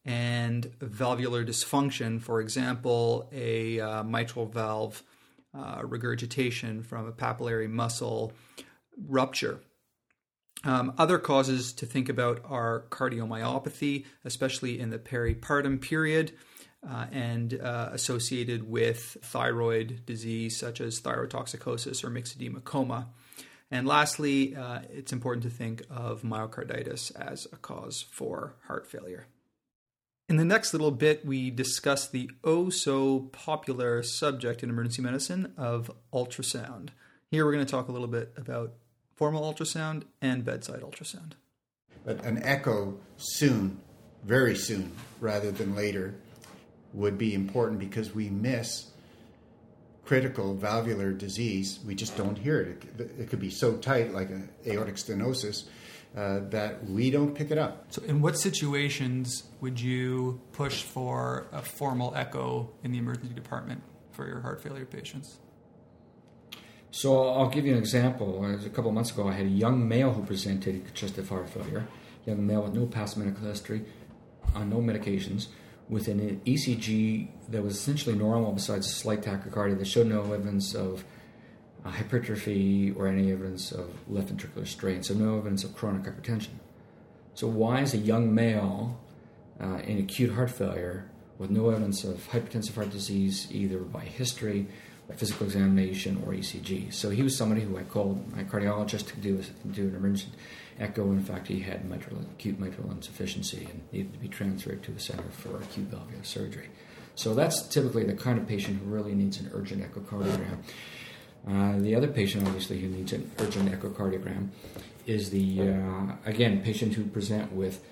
and valvular dysfunction, for example, a uh, mitral valve uh, regurgitation from a papillary muscle rupture. Um, other causes to think about are cardiomyopathy, especially in the peripartum period, uh, and uh, associated with thyroid disease such as thyrotoxicosis or myxedema coma. And lastly, uh, it's important to think of myocarditis as a cause for heart failure. In the next little bit, we discuss the oh so popular subject in emergency medicine of ultrasound. Here we're going to talk a little bit about formal ultrasound and bedside ultrasound. But an echo soon, very soon, rather than later, would be important because we miss critical valvular disease. We just don't hear it. It, it could be so tight, like an aortic stenosis, uh, that we don't pick it up. So, in what situations would you push for a formal echo in the emergency department for your heart failure patients? So I'll give you an example. A couple of months ago, I had a young male who presented with congestive heart failure, young male with no past medical history, on no medications, with an ECG that was essentially normal besides a slight tachycardia that showed no evidence of uh, hypertrophy or any evidence of left ventricular strain, so no evidence of chronic hypertension. So why is a young male uh, in acute heart failure with no evidence of hypertensive heart disease either by history, by physical examination, or ECG? So he was somebody who I called my cardiologist to do, do an emergency echo. In fact, he had mitral, acute mitral insufficiency and needed to be transferred to the center for acute valvular surgery. So that's typically the kind of patient who really needs an urgent echocardiogram. Uh, the other patient, obviously, who needs an urgent echocardiogram is the, uh, again, patient who present with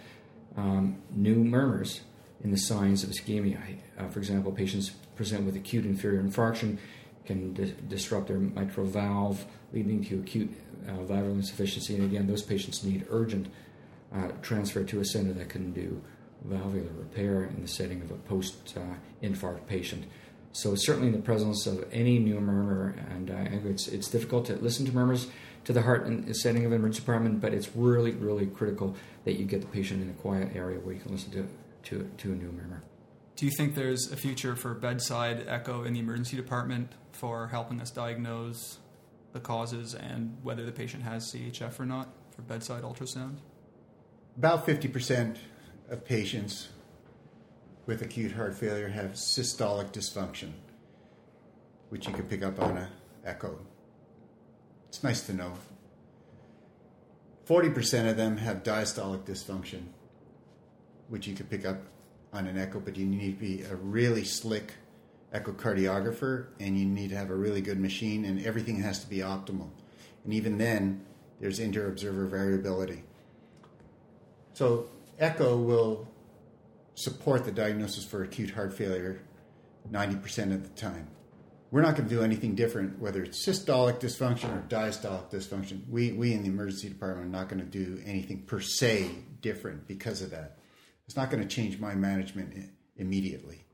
um, new murmurs in the signs of ischemia. Uh, for example, patients present with acute inferior infarction, can di- disrupt their mitral valve, leading to acute uh, valvular insufficiency. And again, those patients need urgent uh, transfer to a center that can do valvular repair in the setting of a post infarct patient. So certainly in the presence of any new murmur, and uh, it's it's difficult to listen to murmurs to the heart in the setting of an emergency department, but it's really really critical that you get the patient in a quiet area where you can listen to to, to a new murmur. Do you think there's a future for bedside echo in the emergency department for helping us diagnose the causes and whether the patient has CHF or not for bedside ultrasound? About 50% of patients with acute heart failure have systolic dysfunction, which you can pick up on an echo. It's nice to know. 40% of them have diastolic dysfunction, which you could pick up on an echo, but you need to be a really slick echocardiographer and you need to have a really good machine and everything has to be optimal. And even then, there's inter-observer variability. So echo will support the diagnosis for acute heart failure 90% of the time. We're not going to do anything different, whether it's systolic dysfunction or diastolic dysfunction. We, we in the emergency department are not going to do anything per se different because of that. It's not going to change my management immediately.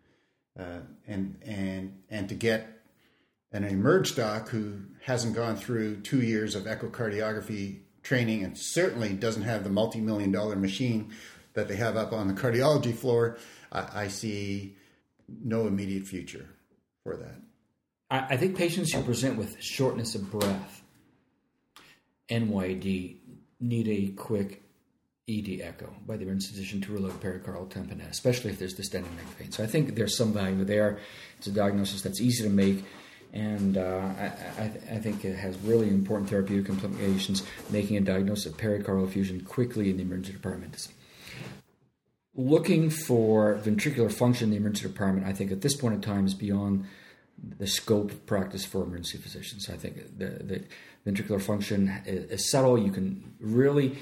Uh, and, and, and to get an emerge doc who hasn't gone through two years of echocardiography training and certainly doesn't have the multi million dollar machine that they have up on the cardiology floor, I, I see no immediate future for that. I, I think patients who present with shortness of breath, NYD, need a quick ED echo by the emergency physician to out pericardial tamponade, especially if there's distended neck vein. So I think there's some value there. It's a diagnosis that's easy to make, and uh, I, I, I think it has really important therapeutic implications, making a diagnosis of pericardial effusion quickly in the emergency department. Looking for ventricular function in the emergency department, I think at this point in time is beyond the scope of practice for emergency physicians. I think the, the ventricular function is, is subtle. You can really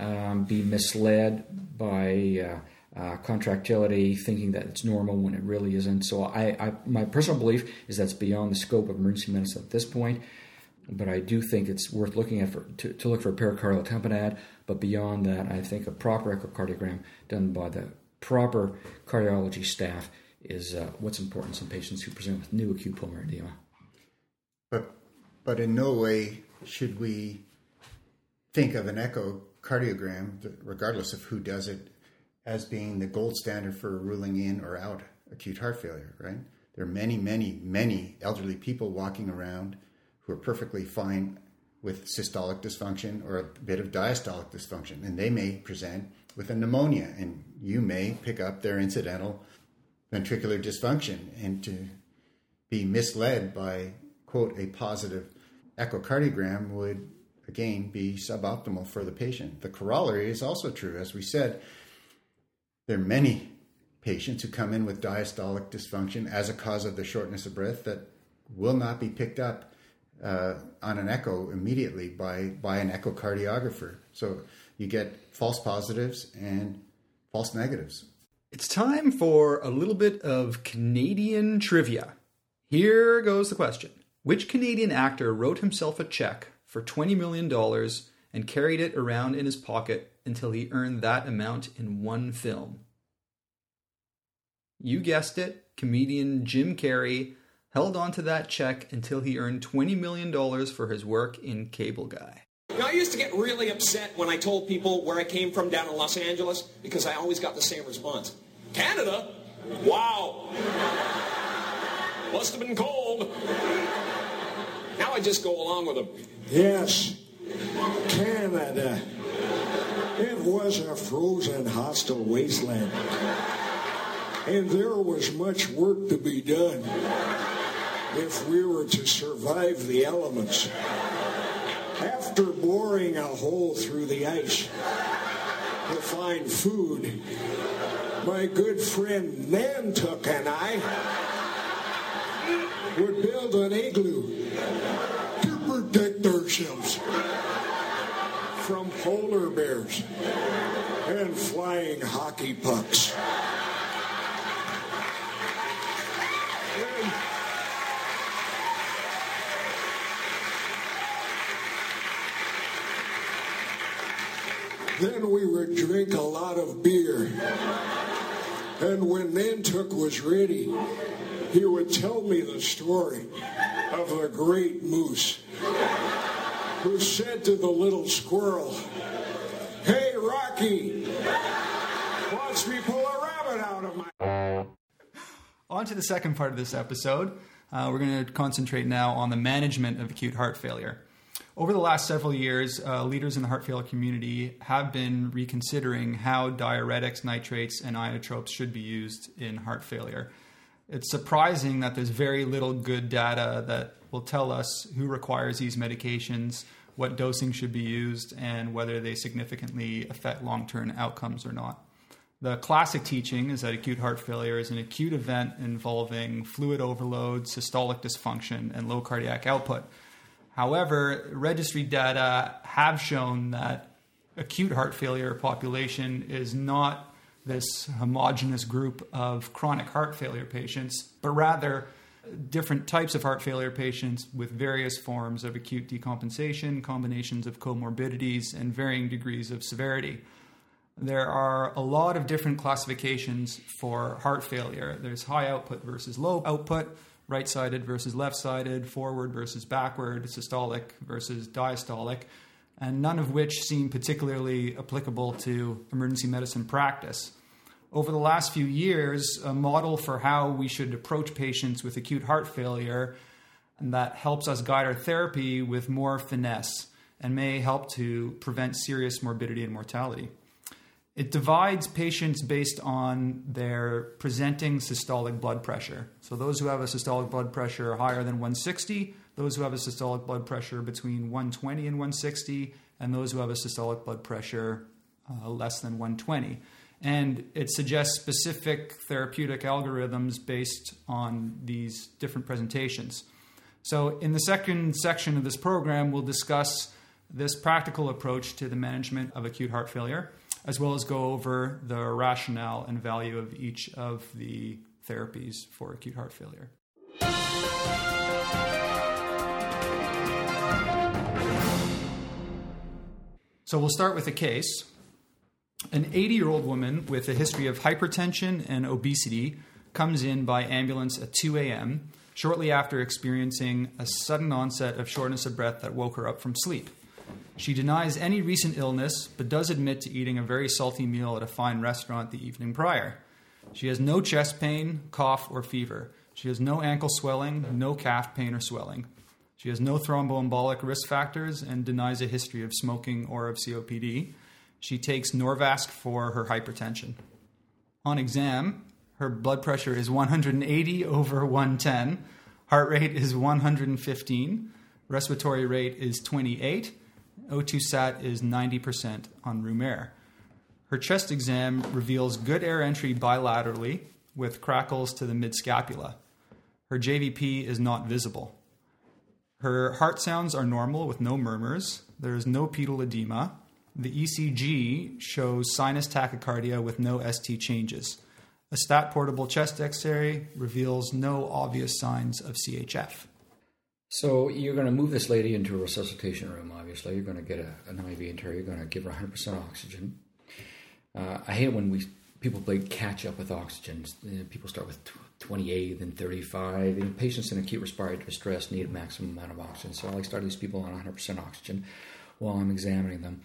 um, be misled by uh, uh, contractility, thinking that it's normal when it really isn't. So, I, I, my personal belief is that's beyond the scope of emergency medicine at this point. But I do think it's worth looking at for, to, to look for a pericardial tamponade. But beyond that, I think a proper echocardiogram done by the proper cardiology staff is uh, what's important in patients who present with new acute pulmonary edema. But but in no way should we think of an echocardiogram, regardless of who does it, as being the gold standard for ruling in or out acute heart failure. Right? There are many, many, many elderly people walking around who are perfectly fine with systolic dysfunction or a bit of diastolic dysfunction, and they may present with a pneumonia, and you may pick up their incidental ventricular dysfunction and to be misled by quote a positive echocardiogram would again be suboptimal for the patient. The corollary is also true. As we said there are many patients who come in with diastolic dysfunction as a cause of the shortness of breath that will not be picked up uh, on an echo immediately by by an echocardiographer so you get false positives and false negatives It's time for a little bit of Canadian trivia. Here goes the question Which Canadian actor wrote himself a check for $20 million and carried it around in his pocket until he earned that amount in one film? You guessed it, comedian Jim Carrey held on to that check until he earned $20 million for his work in Cable Guy. You know, I used to get really upset when I told people where I came from down in Los Angeles because I always got the same response. Canada? Wow. Must have been cold. Now I just go along with them. Yes, Canada. It was a frozen, hostile wasteland. And there was much work to be done if we were to survive the elements. After boring a hole through the ice to find food, my good friend Nantuck and I would build an igloo to protect ourselves from polar bears and flying hockey pucks. And Then we would drink a lot of beer. And when Nantuck was ready, he would tell me the story of the great moose who said to the little squirrel, Hey, Rocky, watch me pull a rabbit out of my. On to the second part of this episode. Uh, we're going to concentrate now on the management of acute heart failure. Over the last several years, uh, leaders in the heart failure community have been reconsidering how diuretics, nitrates, and inotropes should be used in heart failure. It's surprising that there's very little good data that will tell us who requires these medications, what dosing should be used, and whether they significantly affect long term outcomes or not. The classic teaching is that acute heart failure is an acute event involving fluid overload, systolic dysfunction, and low cardiac output. However, registry data have shown that acute heart failure population is not this homogeneous group of chronic heart failure patients, but rather different types of heart failure patients with various forms of acute decompensation, combinations of comorbidities, and varying degrees of severity. There are a lot of different classifications for heart failure. There's high output versus low output, right sided versus left sided, forward versus backward, systolic versus diastolic, and none of which seem particularly applicable to emergency medicine practice. Over the last few years, a model for how we should approach patients with acute heart failure and that helps us guide our therapy with more finesse and may help to prevent serious morbidity and mortality. It divides patients based on their presenting systolic blood pressure. So, those who have a systolic blood pressure higher than 160, those who have a systolic blood pressure between 120 and 160, and those who have a systolic blood pressure uh, less than 120. And it suggests specific therapeutic algorithms based on these different presentations. So, in the second section of this program, we'll discuss this practical approach to the management of acute heart failure, as well as go over the rationale and value of each of the therapies for acute heart failure. So, we'll start with a case. An 80 year old woman with a history of hypertension and obesity comes in by ambulance at 2 a.m. shortly after experiencing a sudden onset of shortness of breath that woke her up from sleep. She denies any recent illness, but does admit to eating a very salty meal at a fine restaurant the evening prior. She has no chest pain, cough, or fever. She has no ankle swelling, no calf pain or swelling. She has no thromboembolic risk factors and denies a history of smoking or of COPD. She takes Norvasc for her hypertension. On exam, her blood pressure is 180 over 110, heart rate is 115, respiratory rate is 28, O2 sat is 90% on room air. Her chest exam reveals good air entry bilaterally with crackles to the mid scapula. Her JVP is not visible. Her heart sounds are normal with no murmurs. There is no pedal edema. The ECG shows sinus tachycardia with no ST changes. A stat portable chest x ray reveals no obvious signs of CHF. So you're going to move this lady into a resuscitation room. Obviously, you're going to get a, an IV into her. You're going to give her 100% oxygen. Uh, I hate when we people play catch up with oxygen. People start with 28, then 35. You know, patients in acute respiratory distress need a maximum amount of oxygen. So I like start these people on 100% oxygen while I'm examining them.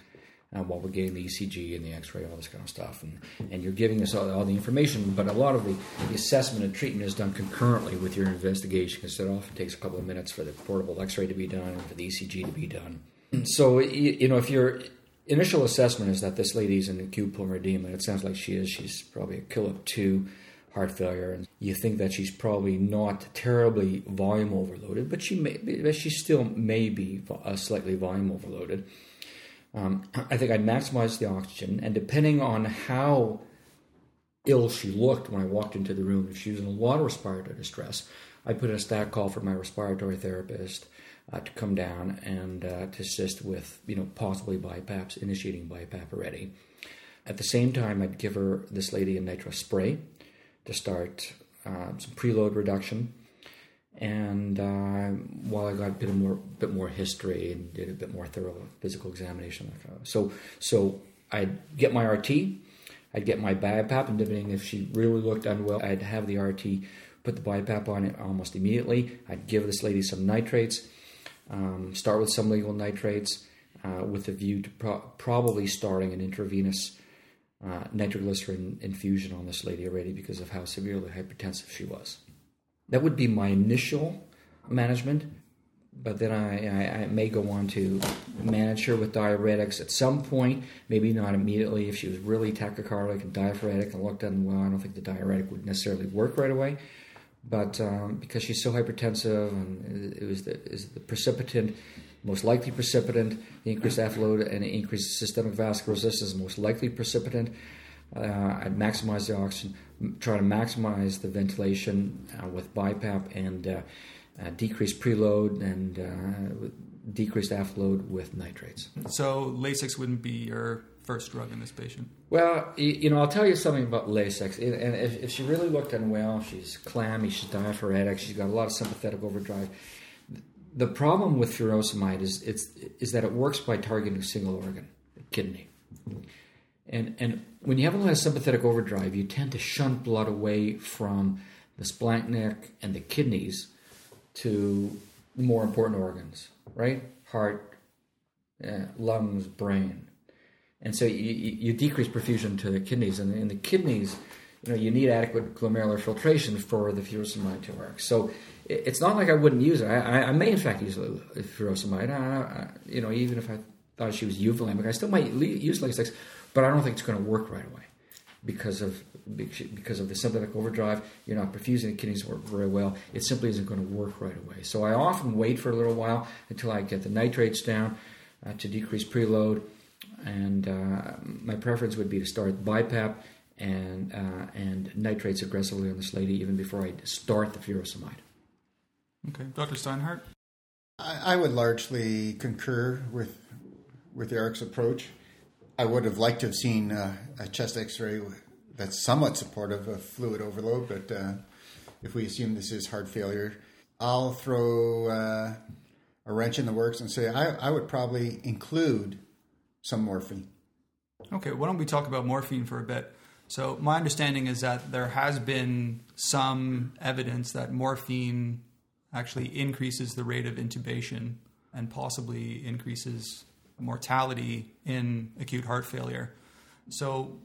Uh, while we're getting the ECG and the X-ray, all this kind of stuff, and, and you're giving us all, all the information, but a lot of the, the assessment and treatment is done concurrently with your investigation because it often takes a couple of minutes for the portable X-ray to be done, and for the ECG to be done. So you, you know, if your initial assessment is that this lady's in acute pulmonary edema, it sounds like she is. She's probably a killip two heart failure, and you think that she's probably not terribly volume overloaded, but she may, she still may be uh, slightly volume overloaded. Um, I think I'd maximize the oxygen, and depending on how ill she looked when I walked into the room, if she was in a lot of respiratory distress, I put in a stat call for my respiratory therapist uh, to come down and uh, to assist with, you know, possibly BiPAPs, initiating BiPAP already. At the same time, I'd give her this lady a nitro spray to start uh, some preload reduction. And uh, while I got a bit more, bit more history and did a bit more thorough physical examination, so so I'd get my RT, I'd get my BiPAP, and depending if she really looked unwell, I'd have the RT put the BiPAP on it almost immediately. I'd give this lady some nitrates, um, start with some legal nitrates, uh, with a view to pro- probably starting an intravenous uh, nitroglycerin infusion on this lady already because of how severely hypertensive she was. That would be my initial management, but then I, I, I, may go on to manage her with diuretics at some point, maybe not immediately. If she was really tachycardic and diaphoretic and looked unwell, I don't think the diuretic would necessarily work right away. But um, because she's so hypertensive and it was the, is the precipitant, most likely precipitant, the increased afterload and increased systemic vascular resistance is most likely precipitant. Uh, I'd maximize the oxygen, try to maximize the ventilation uh, with BiPAP and uh, uh decrease preload and uh, decreased afterload with nitrates. So Lasix wouldn't be your first drug in this patient? Well, you know, I'll tell you something about Lasix. And if, if she really looked unwell, she's clammy, she's diaphoretic, she's got a lot of sympathetic overdrive. The problem with furosemide is it's is that it works by targeting a single organ, kidney. And and when you have a lot of sympathetic overdrive, you tend to shunt blood away from the splanchnic and the kidneys to more important organs, right? Heart, uh, lungs, brain and so you, you decrease perfusion to the kidneys, and in the kidneys, you know, you need adequate glomerular filtration for the furosemide to work. So it's not like I wouldn't use it. I, I may in fact use furosemide. I, I, you know, even if I thought she was euvolemic. I still might use Lasix, but I don't think it's going to work right away because of because of the sympathetic overdrive. You're not perfusing the kidneys very well. It simply isn't going to work right away. So I often wait for a little while until I get the nitrates down uh, to decrease preload. And uh, my preference would be to start BiPAP and uh, and nitrates aggressively on this lady even before I start the furosemide. Okay, Dr. Steinhart. I, I would largely concur with with Eric's approach. I would have liked to have seen uh, a chest X-ray that's somewhat supportive of fluid overload, but uh, if we assume this is heart failure, I'll throw uh, a wrench in the works and say I, I would probably include some morphine. Okay, why don't we talk about morphine for a bit? So, my understanding is that there has been some evidence that morphine actually increases the rate of intubation and possibly increases mortality in acute heart failure. So,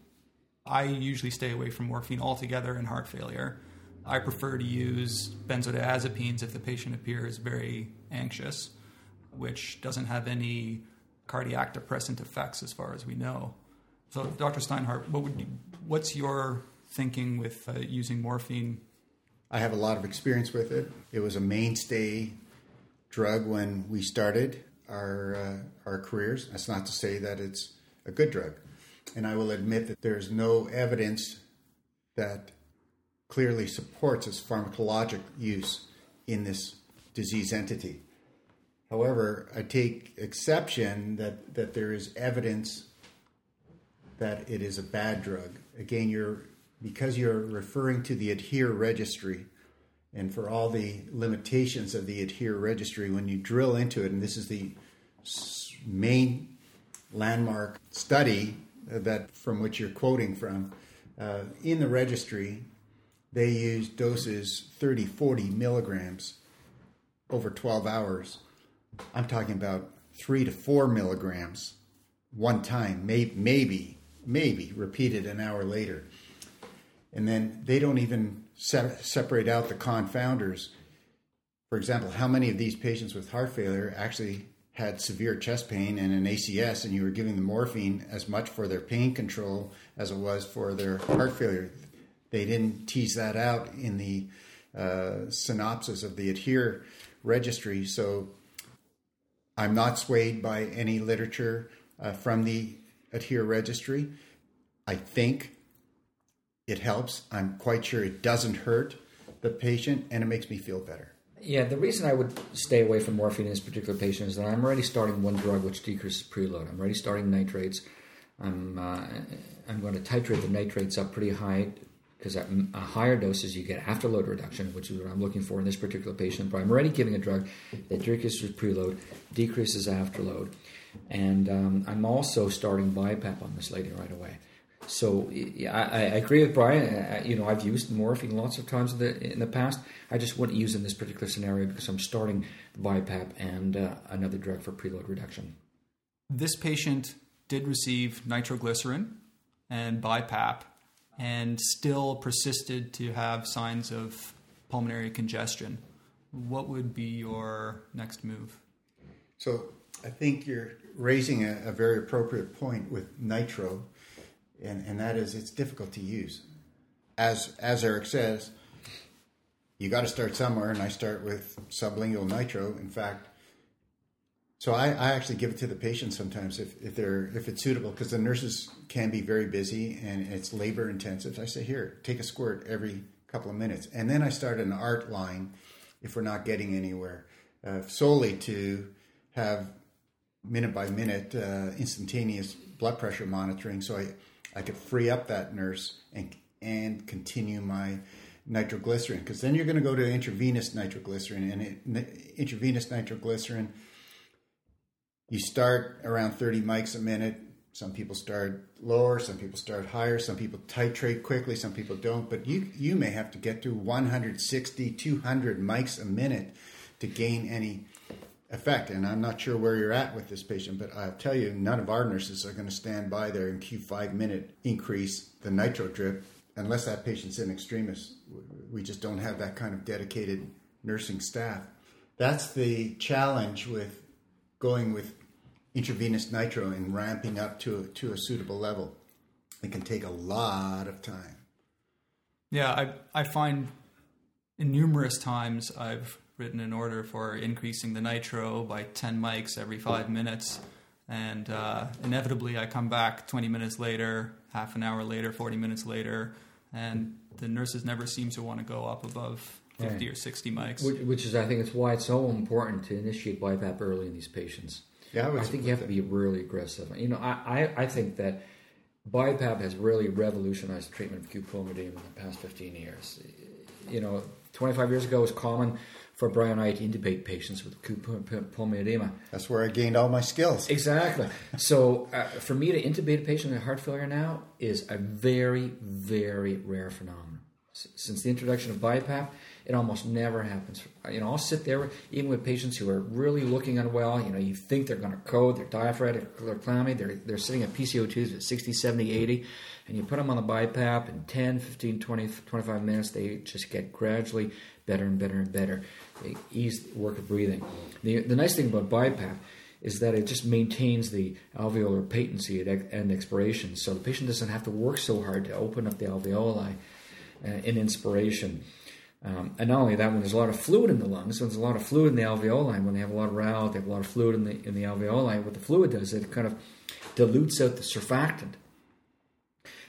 I usually stay away from morphine altogether in heart failure. I prefer to use benzodiazepines if the patient appears very anxious, which doesn't have any cardiac depressant effects as far as we know. So, Dr. Steinhart, what would you, what's your thinking with uh, using morphine? I have a lot of experience with it. It was a mainstay drug when we started our uh, our careers. That's not to say that it's a good drug, and I will admit that there's no evidence that clearly supports its pharmacologic use in this disease entity. However, I take exception that, that there is evidence that it is a bad drug. Again, you're because you're referring to the adhere registry and for all the limitations of the adhere registry when you drill into it and this is the main landmark study that from which you're quoting from uh, in the registry they use doses 30 40 milligrams over 12 hours. I'm talking about 3 to 4 milligrams one time may, maybe maybe repeated an hour later. And then they don't even se- separate out the confounders for example how many of these patients with heart failure actually had severe chest pain and an ACS, and you were giving them morphine as much for their pain control as it was for their heart failure. They didn't tease that out in the uh, synopsis of the adhere registry. So I'm not swayed by any literature uh, from the adhere registry. I think it helps. I'm quite sure it doesn't hurt the patient, and it makes me feel better. Yeah, the reason I would stay away from morphine in this particular patient is that I'm already starting one drug which decreases preload. I'm already starting nitrates. I'm uh, I'm going to titrate the nitrates up pretty high because at higher doses you get afterload reduction, which is what I'm looking for in this particular patient. But I'm already giving a drug that decreases preload, decreases afterload, and um, I'm also starting BiPAP on this lady right away. So I, I agree with Brian. I, you know, I've used morphine lots of times in the, in the past. I just wouldn't use in this particular scenario because I'm starting BiPAP and uh, another drug for preload reduction. This patient did receive nitroglycerin and BiPAP and still persisted to have signs of pulmonary congestion. What would be your next move? So I think you're raising a, a very appropriate point with nitro and, and that is it's difficult to use. As as Eric says, you got to start somewhere, and I start with sublingual nitro. In fact, so I, I actually give it to the patient sometimes if, if they're if it's suitable because the nurses can be very busy and it's labor intensive. I say here, take a squirt every couple of minutes, and then I start an art line if we're not getting anywhere, uh, solely to have minute by minute uh, instantaneous blood pressure monitoring. So I I could free up that nurse and and continue my nitroglycerin. Because then you're going to go to intravenous nitroglycerin and it, intravenous nitroglycerin you start around 30 mics a minute. Some people start lower some people start higher some people titrate quickly some people don't. But you you may have to get to 160 200 mics a minute to gain any effect. And I'm not sure where you're at with this patient, but I'll tell you, none of our nurses are going to stand by there and Q five minute increase the nitro drip unless that patient's in extremis. We just don't have that kind of dedicated nursing staff. That's the challenge with going with intravenous nitro and ramping up to to a suitable level. It can take a lot of time. Yeah, I I find in numerous times I've written an order for increasing the nitro by 10 mics every five minutes, and uh, inevitably I come back 20 minutes later, half an hour later, 40 minutes later, and the nurses never seem to want to go up above 50 Right. or 60 mics. Which, which is, I think, it's why it's so important to initiate BiPAP early in these patients. Yeah, I I think you have to be really aggressive. You know, I, I, I think that BiPAP has really revolutionized the treatment of acute pulmonary in the past 15 years. You know, 25 years ago, it was common for Brian and I to intubate patients with acute pul- pul- pulmonary edema. That's where I gained all my skills. Exactly. So, uh, for me to intubate a patient with heart failure now is a very, very rare phenomenon. S- Since the introduction of BiPAP, it almost never happens. You know, I'll sit there even with patients who are really looking unwell. You know, you think they're going to code, they're diaphoretic, they're clammy, they're, they're sitting at PCO2s at 60, 70, 80, and you put them on the BiPAP and 10, 15, 20, 25 minutes, they just get gradually better and better and better. Ease the work of breathing. The, the nice thing about BiPAP is that it just maintains the alveolar patency at and expiration. So the patient doesn't have to work so hard to open up the alveoli uh, in inspiration. Um, and not only that, when there's a lot of fluid in the lungs, when there's a lot of fluid in the alveoli, when they have a lot of rale, they have a lot of fluid in the in the alveoli. What the fluid does, it kind of dilutes out the surfactant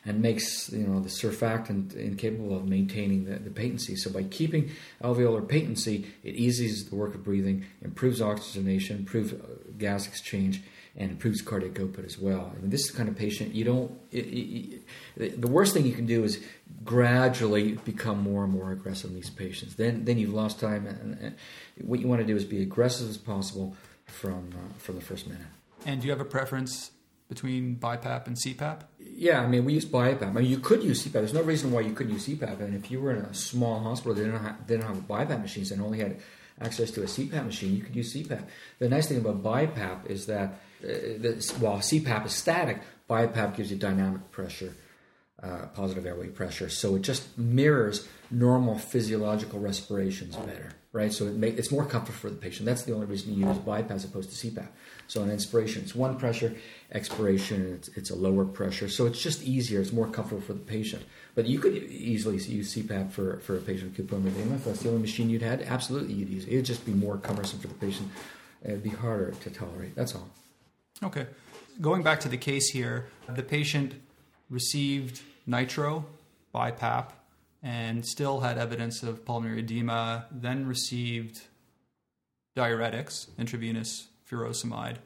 and makes you know the surfactant incapable of maintaining the, the patency. So by keeping alveolar patency, it eases the work of breathing, improves oxygenation, improves uh, gas exchange, and improves cardiac output as well. I mean, this is the kind of patient you don't. It, it, it, the worst thing you can do is gradually become more and more aggressive in these patients. Then then you've lost time, and, and what you want to do is be aggressive as possible from uh, from the first minute. and do you have a preference between BiPAP and CPAP? Yeah, I mean, we use BiPAP. I mean, you could use CPAP. There's no reason why you couldn't use CPAP. And if you were in a small hospital, they didn't have, didn't have BiPAP machines and only had access to a CPAP machine, you could use CPAP. The nice thing about BiPAP is that uh, while CPAP is static, BiPAP gives you dynamic pressure, uh, positive airway pressure. So it just mirrors normal physiological respirations better, right? So it make, it's more comfort for the patient. That's the only reason you use BiPAP as opposed to CPAP. So in inspiration, it's one pressure, expiration, it's, it's a lower pressure. So it's just easier, it's more comfortable for the patient. But you could easily use CPAP for, for a patient with pulmonary edema. If that's the only machine you'd had, absolutely you'd use it. It would just be more cumbersome for the patient. It'd be harder to tolerate. That's all. Okay. Going back to the case here, the patient received nitro, BiPAP, and still had evidence of pulmonary edema, then received diuretics, intravenous furosemide,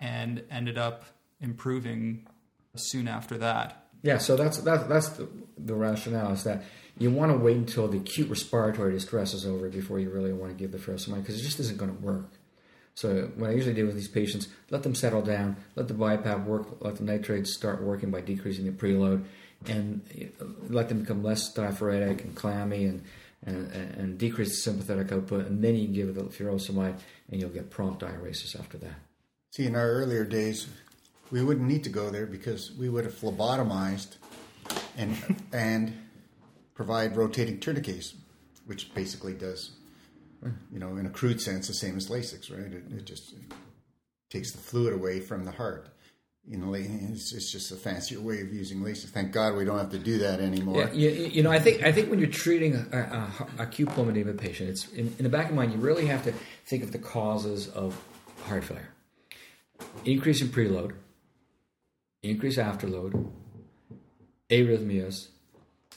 and ended up improving soon after that. Yeah, so that's that, that's the, the rationale is that you want to wait until the acute respiratory distress is over before you really want to give the furosemide because it just isn't going to work. So what I usually do with these patients, let them settle down, let the BiPAP work, let the nitrates start working by decreasing the preload, and uh, let them become less diaphoretic and clammy and, and, and decrease the sympathetic output, and then you can give the furosemide and you'll get prompt diuresis after that. See, in our earlier days, we wouldn't need to go there because we would have phlebotomized and and provide rotating tourniquets, which basically does, you know, in a crude sense, the same as Lasix, right? It, it just takes the fluid away from the heart. You know, it's, it's just a fancier way of using Lasix. Thank God we don't have to do that anymore. Yeah, you, you know, I think I think when you're treating a, a, acute pulmonary patient, it's in, in the back of mind. You really have to think of the causes of heart failure: increase in preload, increase afterload, arrhythmias,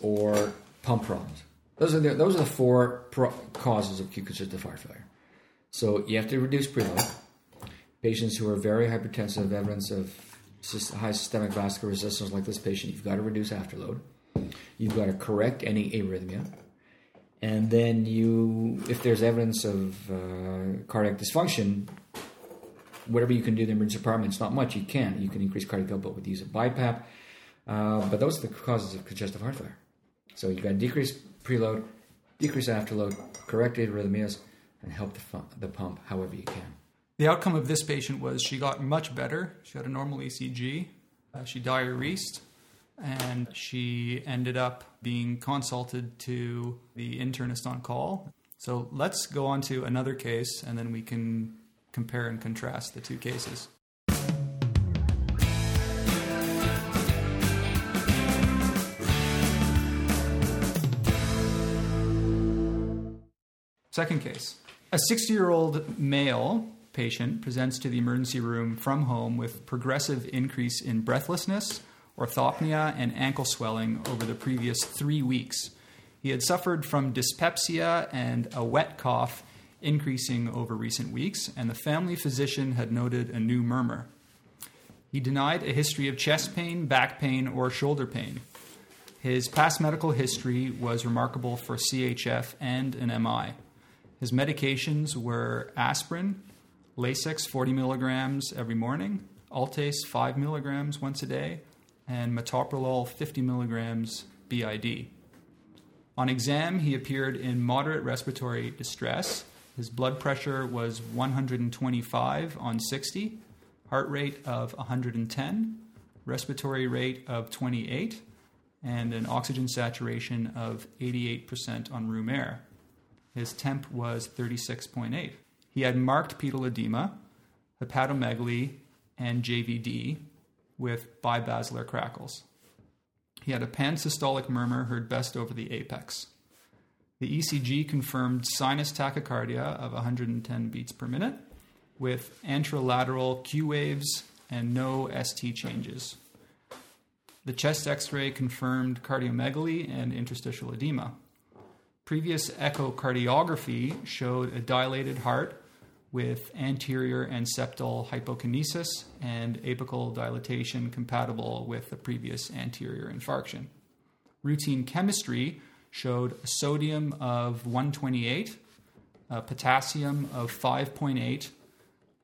or pump problems. Those are the, those are the four pro- causes of acute congestive heart failure. So you have to reduce preload. Patients who are very hypertensive, evidence of high systemic vascular resistance, like this patient, you've got to reduce afterload. You've got to correct any arrhythmia. And then you, if there's evidence of uh, cardiac dysfunction, whatever you can do in the emergency department, it's not much. You can. You can increase cardiac output with the use of BiPAP. Uh, but those are the causes of congestive heart failure. So you've got to decrease preload, decrease afterload, correct arrhythmias, and help the, the pump however you can. The outcome of this patient was she got much better. She had a normal ECG. Uh, she diuresed and she ended up being consulted to the internist on call. So let's go on to another case and then we can compare and contrast the two cases. Second case a 60 year old male patient presents to the emergency room from home with progressive increase in breathlessness, orthopnea, and ankle swelling over the previous three weeks. He had suffered from dyspepsia and a wet cough increasing over recent weeks, and the family physician had noted a new murmur. He denied a history of chest pain, back pain, or shoulder pain. His past medical history was remarkable for CHF and an MI. His medications were aspirin, Lasix 40 milligrams every morning, Altace 5 milligrams once a day, and metoprolol 50 milligrams BID. On exam, he appeared in moderate respiratory distress. His blood pressure was 125 on 60, heart rate of 110, respiratory rate of 28, and an oxygen saturation of 88% on room air. His temp was 36.8. He had marked pedal edema, hepatomegaly, and JVD with bibasilar crackles. He had a pansystolic murmur heard best over the apex. The ECG confirmed sinus tachycardia of 110 beats per minute with anterolateral Q waves and no ST changes. The chest x ray confirmed cardiomegaly and interstitial edema. Previous echocardiography showed a dilated heart with anterior and septal hypokinesis and apical dilatation compatible with the previous anterior infarction. Routine chemistry showed a sodium of 128, a potassium of 5.8,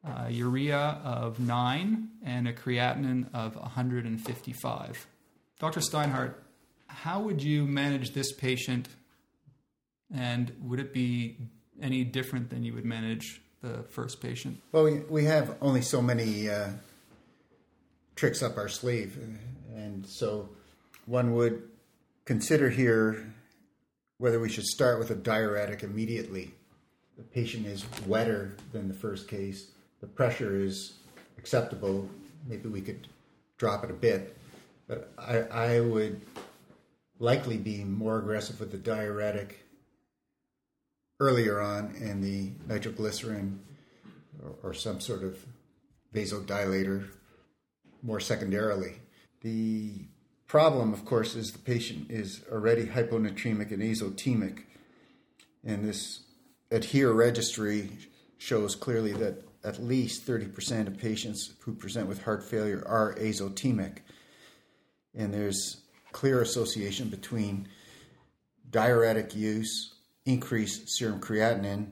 uh, urea of 9, and a creatinine of 155. Dr. Steinhart, how would you manage this patient, and would it be any different than you would manage the first patient? Well, we, we have only so many uh, tricks up our sleeve. And so one would consider here whether we should start with a diuretic immediately. The patient is wetter than the first case, the pressure is acceptable. Maybe we could drop it a bit. But I, I would likely be more aggressive with the diuretic earlier on and the nitroglycerin or, or some sort of vasodilator more secondarily. The problem, of course, is the patient is already hyponatremic and azotemic, and this ADHERE registry shows clearly that at least 30% of patients who present with heart failure are azotemic. And there's clear association between diuretic use, increased serum creatinine,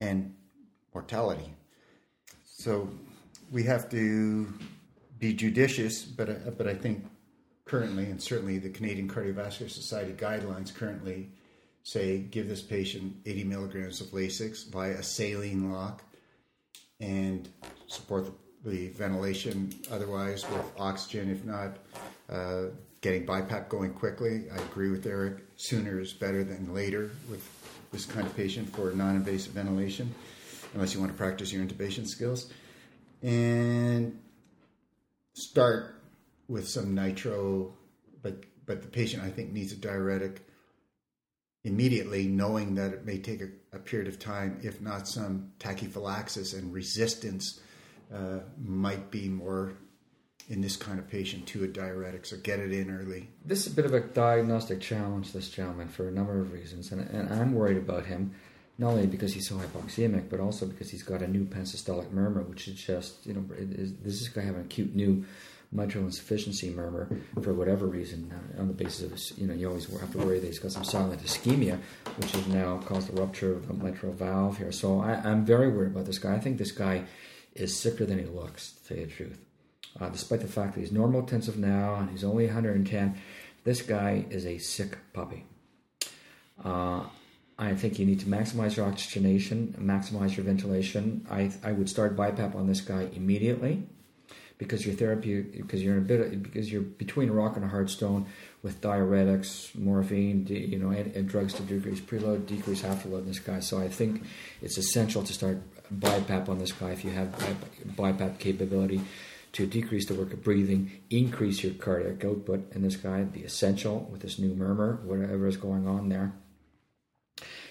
and mortality. So we have to be judicious, but uh, but I think currently, and certainly the Canadian Cardiovascular Society guidelines currently say give this patient 80 milligrams of Lasix via a saline lock and support the, the ventilation otherwise with oxygen, if not uh, getting BiPAP going quickly. I agree with Eric. Sooner is better than later with this kind of patient for non invasive ventilation, unless you want to practice your intubation skills. And start with some nitro, but but the patient I think needs a diuretic immediately, knowing that it may take a, a period of time, if not some tachyphylaxis and resistance uh, might be more in this kind of patient to a diuretic. So get it in early. This is a bit of a diagnostic challenge, this gentleman, for a number of reasons, and, and I'm worried about him. Not only because he's so hypoxemic, but also because he's got a new pansystolic murmur, which is just, you know, is, this to have an acute new mitral insufficiency murmur for whatever reason uh, on the basis of you know you always have to worry that he's got some silent ischemia which has now caused the rupture of the mitral valve here so I, am very worried about this guy I think this guy is sicker than he looks to tell you the truth uh, despite the fact that he's normal normotensive now and he's only 110 this guy is a sick puppy uh, I think you need to maximize your oxygenation, maximize your ventilation. I, I would start BiPAP on this guy immediately because your therapy because you're in a bit of, because you're between a rock and a hard stone with diuretics, morphine, you know, and, and drugs to decrease preload, decrease afterload in this guy. So I think it's essential to start BiPAP on this guy if you have BiPAP capability to decrease the work of breathing, increase your cardiac output in this guy, the essential with this new murmur, whatever is going on there.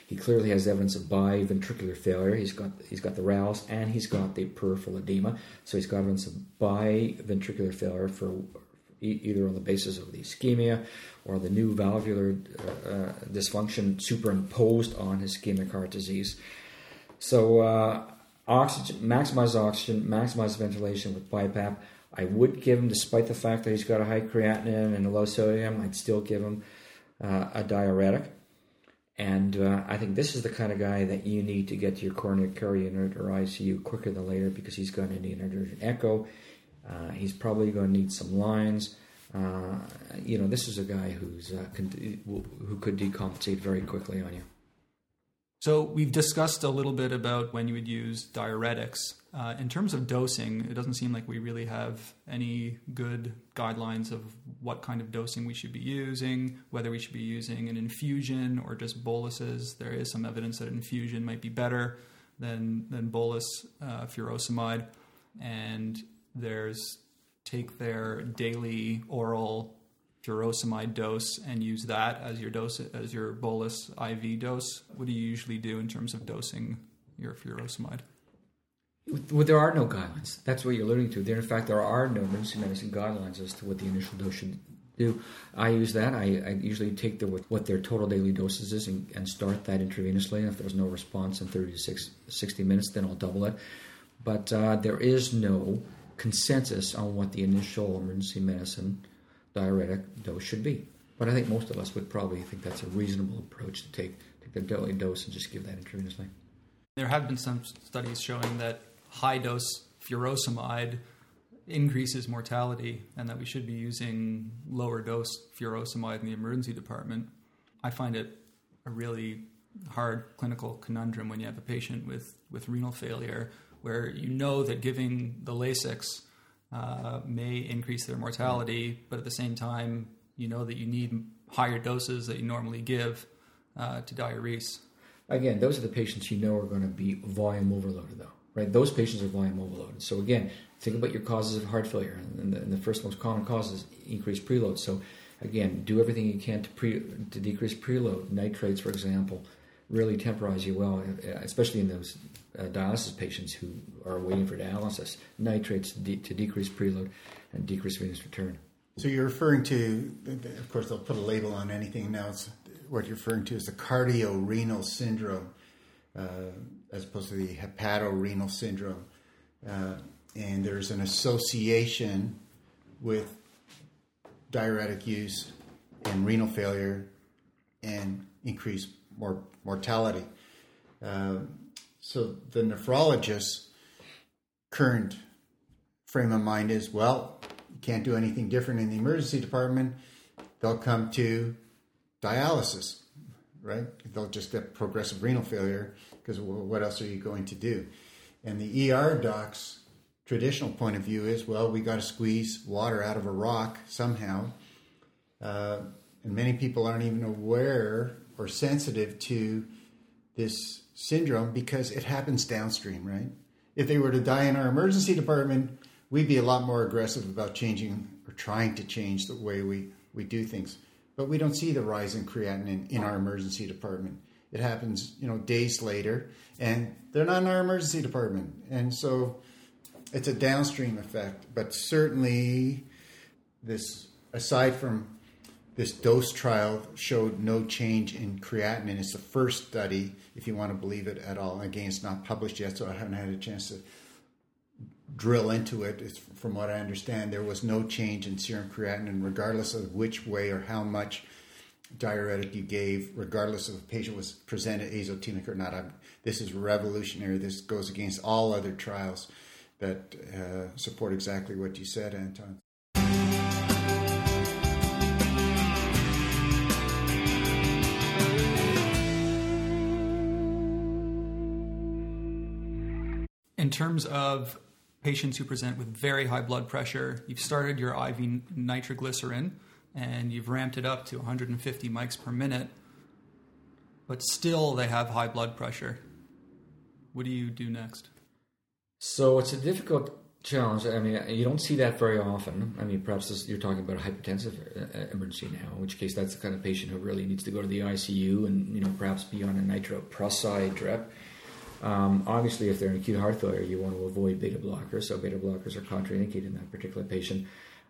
He clearly has evidence of biventricular failure. He's got he's got the rales and he's got the peripheral edema. So he's got evidence of biventricular failure for either on the basis of the ischemia or the new valvular uh, uh, dysfunction superimposed on his ischemic heart disease. So uh, oxygen, maximize oxygen, maximize ventilation with BiPAP. I would give him, despite the fact that he's got a high creatinine and a low sodium, I'd still give him uh, a diuretic. And uh, I think this is the kind of guy that you need to get to your coronary care unit or ICU quicker than later because he's going to need an urgent echo. Uh, he's probably going to need some lines. Uh, you know, this is a guy who's uh, con- who could decompensate very quickly on you. So we've discussed a little bit about when you would use diuretics. Uh, in terms of dosing, it doesn't seem like we really have any good guidelines of what kind of dosing we should be using, whether we should be using an infusion or just boluses. There is some evidence that infusion might be better than than bolus uh, furosemide, and there's take their daily oral furosemide dose and use that as your dose as your bolus IV dose? What do you usually do in terms of dosing your furosemide? Well, there are no guidelines. That's what you're alluding to. There, in fact, there are no emergency medicine guidelines as to what the initial dose should do. I use that. I, I usually take the, what their total daily doses is and, and start that intravenously. And if there's no response in 30 to 6, 60 minutes, then I'll double it. But uh, there is no consensus on what the initial emergency medicine diuretic dose should be. But I think most of us would probably think that's a reasonable approach to take take the daily dose and just give that intravenously. There have been some studies showing that high dose furosemide increases mortality and that we should be using lower dose furosemide in the emergency department. I find it a really hard clinical conundrum when you have a patient with, with renal failure where you know that giving the Lasix uh, may increase their mortality, but at the same time, you know that you need higher doses that you normally give uh, to diurese. Again, those are the patients you know are going to be volume overloaded, though, right? Those patients are volume overloaded. So again, think about your causes of heart failure, and the, and the first most common cause is increased preload. So again, do everything you can to pre to decrease preload. Nitrates, for example, really temporize you well, especially in those uh, dialysis patients who are waiting for dialysis. Nitrates to, de- to decrease preload and decrease venous return. So you're referring to, of course, they'll put a label on anything now. It's what you're referring to is the cardiorenal syndrome, uh, as opposed to the hepatorenal syndrome. Uh, and there's an association with diuretic use and renal failure and increased mor- mortality. Uh, so the nephrologist's current frame of mind is, well, you can't do anything different in the emergency department. They'll come to dialysis, right? They'll just get progressive renal failure because what else are you going to do? And the ER doc's traditional point of view is, well, we got to squeeze water out of a rock somehow. Uh, and many people aren't even aware or sensitive to this syndrome because it happens downstream, right? If they were to die in our emergency department, we'd be a lot more aggressive about changing or trying to change the way we, we do things. But we don't see the rise in creatinine in our emergency department. It happens, you know, days later, and they're not in our emergency department. And so it's a downstream effect. But certainly, this, aside from this dose trial showed no change in creatinine. It's the first study, if you want to believe it at all. Again, it's not published yet, so I haven't had a chance to drill into it. It's, from what I understand, there was no change in serum creatinine, regardless of which way or how much diuretic you gave, regardless of if the patient was presented azotemic or not. I'm, this is revolutionary. This goes against all other trials that uh, support exactly what you said, Anton. Terms of patients who present with very high blood pressure, you've started your IV nitroglycerin and you've ramped it up to 150 mics per minute, but still they have high blood pressure. What do you do next? So it's a difficult challenge. I mean, you don't see that very often. I mean, perhaps this, you're talking about a hypertensive uh, uh, emergency now, in which case that's the kind of patient who really needs to go to the ICU and you know perhaps be on a nitroprusside drip. Um, obviously, if they're in acute heart failure, you want to avoid beta blockers. So beta blockers are contraindicated in that particular patient.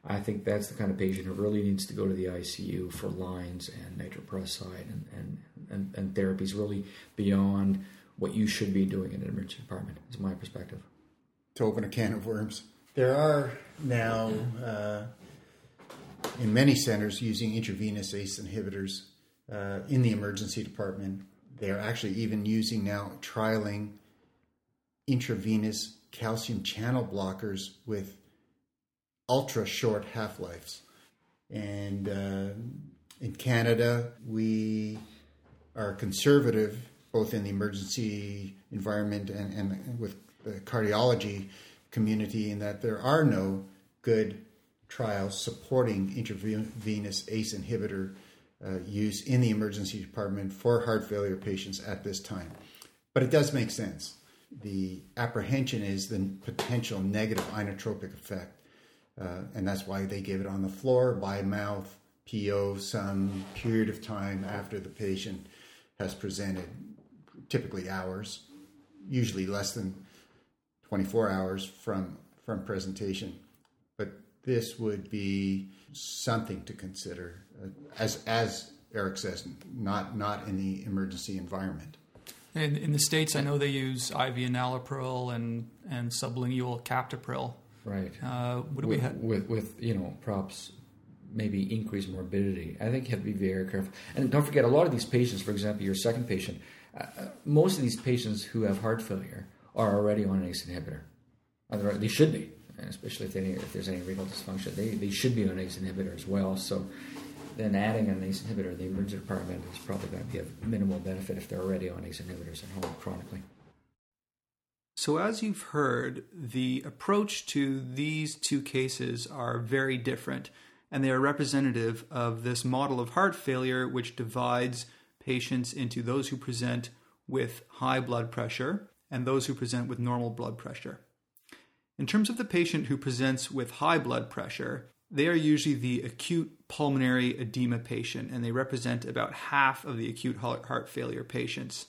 I think that's the kind of patient who really needs to go to the ICU for lines and nitroprusside and, and, and, and therapies really beyond what you should be doing in an emergency department, is my perspective. to open a can of worms. There are now, uh, in many centers, using intravenous ACE inhibitors uh, in the emergency department. They're actually even using now trialing intravenous calcium channel blockers with ultra short half lives. And uh, in Canada, we are conservative both in the emergency environment and, and with the cardiology community in that there are no good trials supporting intravenous ACE inhibitor uh, use in the emergency department for heart failure patients at this time. But it does make sense. The apprehension is the potential negative inotropic effect, uh, and that's why they give it on the floor by mouth, PO, some period of time after the patient has presented, typically hours, usually less than 24 hours from from presentation. But this would be something to consider, as as Eric says, not not in the emergency environment. In, in the states, I know they use IV enalapril and and sublingual captopril. Right. Uh, what do we with, have? with with you know props maybe increased morbidity. I think you have to be very careful. And don't forget, a lot of these patients, for example, your second patient, uh, uh, most of these patients who have heart failure are already on an ACE inhibitor. Otherwise, they should be, and especially if, they, if there's any renal dysfunction, they, they should be on an ACE inhibitor as well. So then adding an ACE inhibitor in the emergency department is probably going to be of minimal benefit if they're already on ACE inhibitors at home chronically. So, as you've heard, the approach to these two cases are very different, and they are representative of this model of heart failure, which divides patients into those who present with high blood pressure and those who present with normal blood pressure. In terms of the patient who presents with high blood pressure, they are usually the acute pulmonary edema patient, and they represent about half of the acute heart failure patients.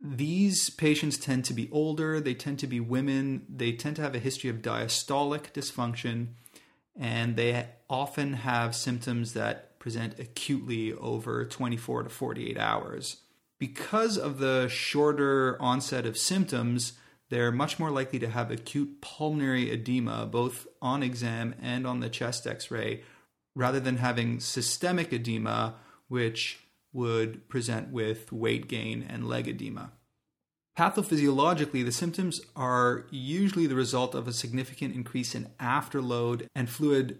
These patients tend to be older, they tend to be women, they tend to have a history of diastolic dysfunction, and they often have symptoms that present acutely over 24 to 48 hours. Because of the shorter onset of symptoms, they're much more likely to have acute pulmonary edema, both on exam and on the chest x ray, rather than having systemic edema, which would present with weight gain and leg edema. Pathophysiologically, the symptoms are usually the result of a significant increase in afterload and fluid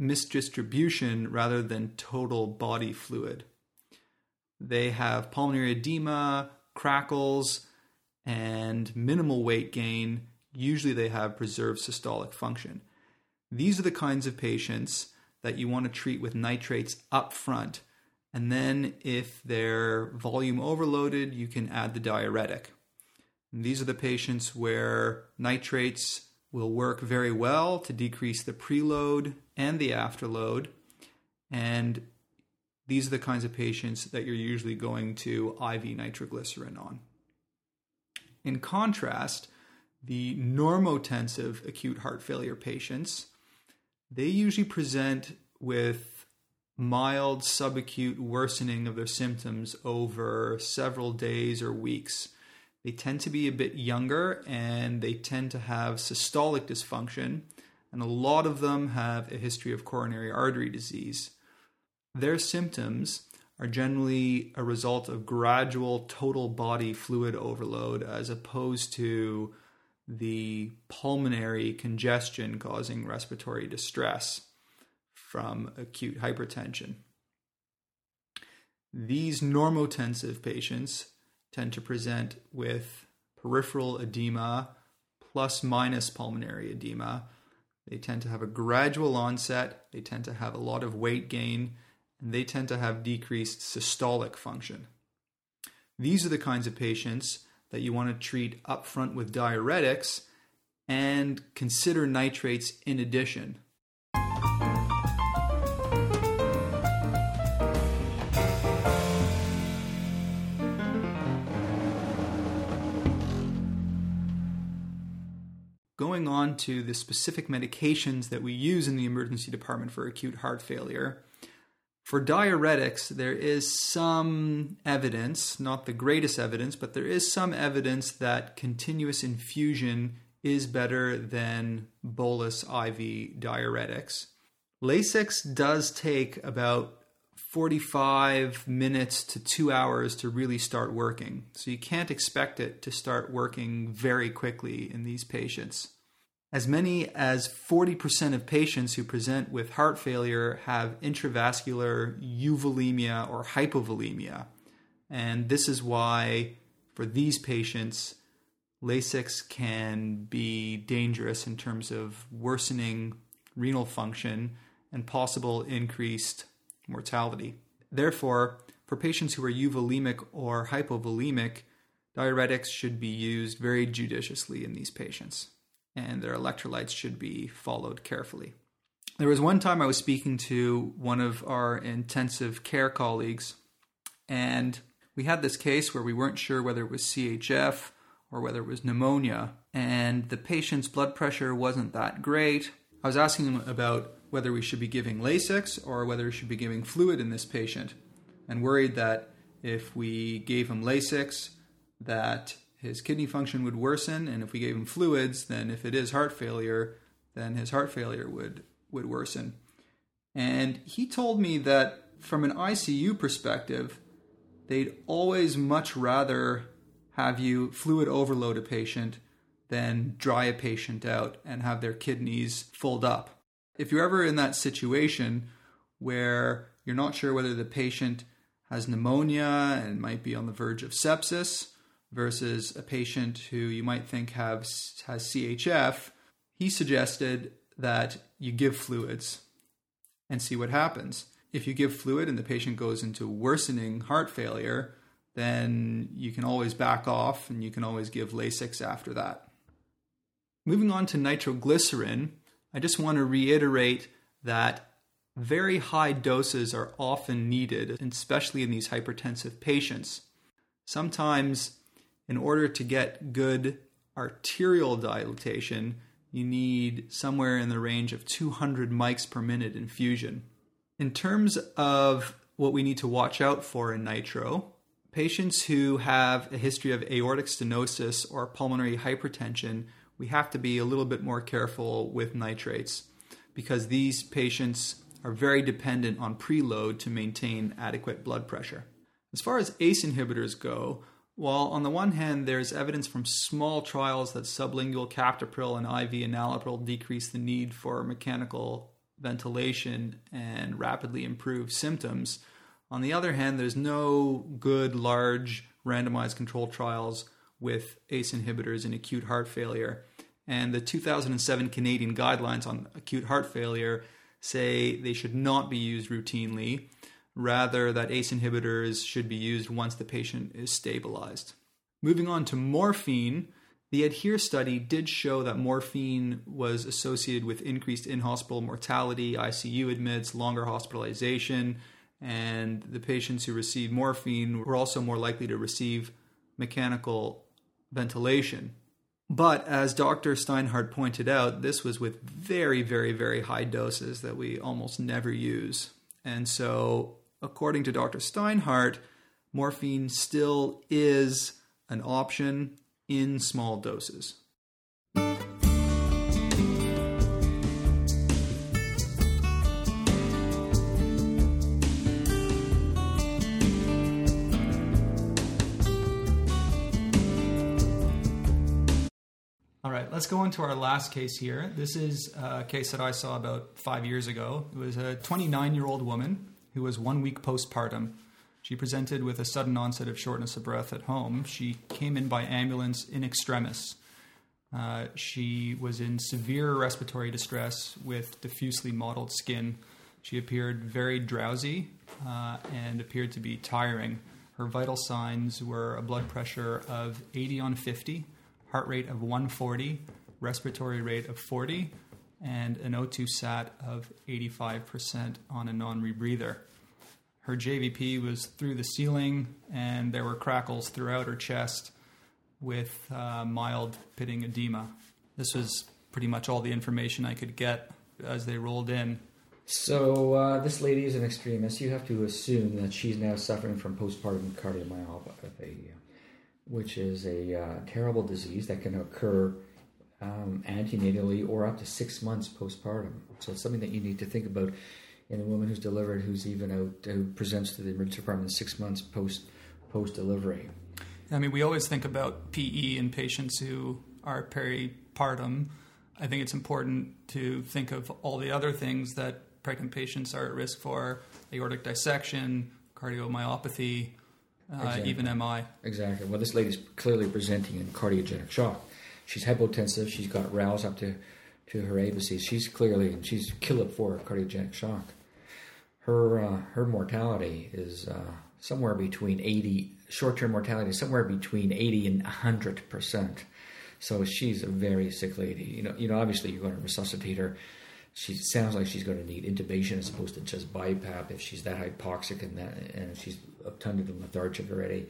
misdistribution rather than total body fluid. They have pulmonary edema, crackles, and minimal weight gain. Usually, they have preserved systolic function. These are the kinds of patients that you want to treat with nitrates up front. And then, if they're volume overloaded, you can add the diuretic. And these are the patients where nitrates will work very well to decrease the preload and the afterload. And these are the kinds of patients that you're usually going to IV nitroglycerin on. In contrast, the normotensive acute heart failure patients, they usually present with mild subacute worsening of their symptoms over several days or weeks. They tend to be a bit younger and they tend to have systolic dysfunction, and a lot of them have a history of coronary artery disease. Their symptoms are generally a result of gradual total body fluid overload as opposed to the pulmonary congestion causing respiratory distress from acute hypertension. These normotensive patients tend to present with peripheral edema plus minus pulmonary edema. They tend to have a gradual onset, they tend to have a lot of weight gain, and they tend to have decreased systolic function. These are the kinds of patients that you want to treat upfront with diuretics and consider nitrates in addition. Going on to the specific medications that we use in the emergency department for acute heart failure. For diuretics, there is some evidence, not the greatest evidence, but there is some evidence that continuous infusion is better than bolus IV diuretics. Lasix does take about 45 minutes to two hours to really start working. So you can't expect it to start working very quickly in these patients. As many as 40% of patients who present with heart failure have intravascular euvolemia or hypovolemia. And this is why, for these patients, Lasix can be dangerous in terms of worsening renal function and possible increased mortality. Therefore, for patients who are euvolemic or hypovolemic, diuretics should be used very judiciously in these patients, and their electrolytes should be followed carefully. There was one time I was speaking to one of our intensive care colleagues, and we had this case where we weren't sure whether it was CHF or whether it was pneumonia, and the patient's blood pressure wasn't that great. I was asking him about whether we should be giving Lasix or whether we should be giving fluid in this patient, and worried that if we gave him Lasix, that his kidney function would worsen, and if we gave him fluids, then if it is heart failure, then his heart failure would would worsen. And he told me that from an ICU perspective, they'd always much rather have you fluid overload a patient than dry a patient out and have their kidneys filled up. If you're ever in that situation where you're not sure whether the patient has pneumonia and might be on the verge of sepsis versus a patient who you might think has, has CHF, he suggested that you give fluids and see what happens. If you give fluid and the patient goes into worsening heart failure, then you can always back off and you can always give Lasix after that. Moving on to nitroglycerin, I just want to reiterate that very high doses are often needed, especially in these hypertensive patients. Sometimes, in order to get good arterial dilatation, you need somewhere in the range of 200 mics per minute infusion. In terms of what we need to watch out for in nitro, patients who have a history of aortic stenosis or pulmonary hypertension, we have to be a little bit more careful with nitrates because these patients are very dependent on preload to maintain adequate blood pressure. As far as ACE inhibitors go, while on the one hand there's evidence from small trials that sublingual captopril and IV enalapril decrease the need for mechanical ventilation and rapidly improve symptoms, on the other hand, there's no good large randomized controlled trials with ACE inhibitors in acute heart failure. And the 2007 Canadian guidelines on acute heart failure say they should not be used routinely, rather, that ACE inhibitors should be used once the patient is stabilized. Moving on to morphine, the ADHERE study did show that morphine was associated with increased in hospital mortality, ICU admits, longer hospitalization, and the patients who received morphine were also more likely to receive mechanical ventilation. But as Dr. Steinhart pointed out, this was with very, very, very high doses that we almost never use. And so, according to Dr. Steinhart, morphine still is an option in small doses. All right, let's go into our last case here. This is a case that I saw about five years ago. It was a 29 year old woman who was one week postpartum. She presented with a sudden onset of shortness of breath at home. She came in by ambulance in extremis. Uh, she was in severe respiratory distress with diffusely mottled skin. She appeared very drowsy uh, and appeared to be tiring. Her vital signs were a blood pressure of 80 on 50 heart rate of 140, respiratory rate of 40 and an O2 sat of 85% on a non rebreather. Her JVP was through the ceiling, and there were crackles throughout her chest with uh, mild pitting edema. This was pretty much all the information I could get as they rolled in. So uh, this lady is an extremist. You have to assume that she's now suffering from postpartum cardiomyopathy, which is a uh, terrible disease that can occur um, antenatally or up to six months postpartum. So it's something that you need to think about in a woman who's delivered, who's even out, who presents to the emergency department six months post post delivery. I mean, we always think about PE in patients who are peripartum. I think it's important to think of all the other things that pregnant patients are at risk for aortic dissection, cardiomyopathy, uh, Exactly. even MI. Exactly. Well, this lady's clearly presenting in cardiogenic shock. She's hypotensive. She's got rales up to, to her apices. She's clearly, and she's Killip four cardiogenic shock. Her uh, her mortality is uh, somewhere between eighty. Short term mortality is somewhere between eighty and hundred percent. So she's a very sick lady. You know, you know. Obviously, you're going to resuscitate her. She sounds like she's going to need intubation as opposed to just BiPAP if she's that hypoxic and that and she's obtunded and lethargic already.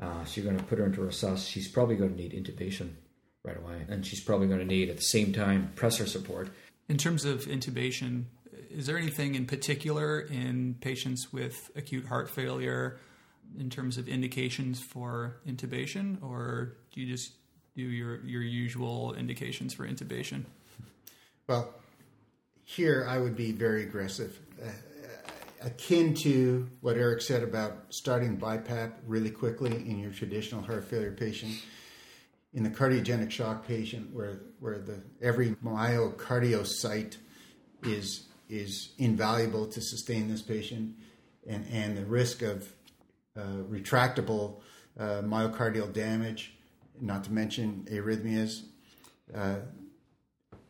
Uh, so you're going to put her into a sus. She's probably going to need intubation right away, and she's probably going to need at the same time pressor support. In terms of intubation, is there anything in particular in patients with acute heart failure in terms of indications for intubation, or do you just do your, your usual indications for intubation? Well, here I would be very aggressive. Uh, akin to what Eric said about starting BiPAP really quickly in your traditional heart failure patient. In the cardiogenic shock patient, where where the every myocardiocyte is is invaluable to sustain this patient, and and the risk of uh, retractable uh, myocardial damage, not to mention arrhythmias. Uh,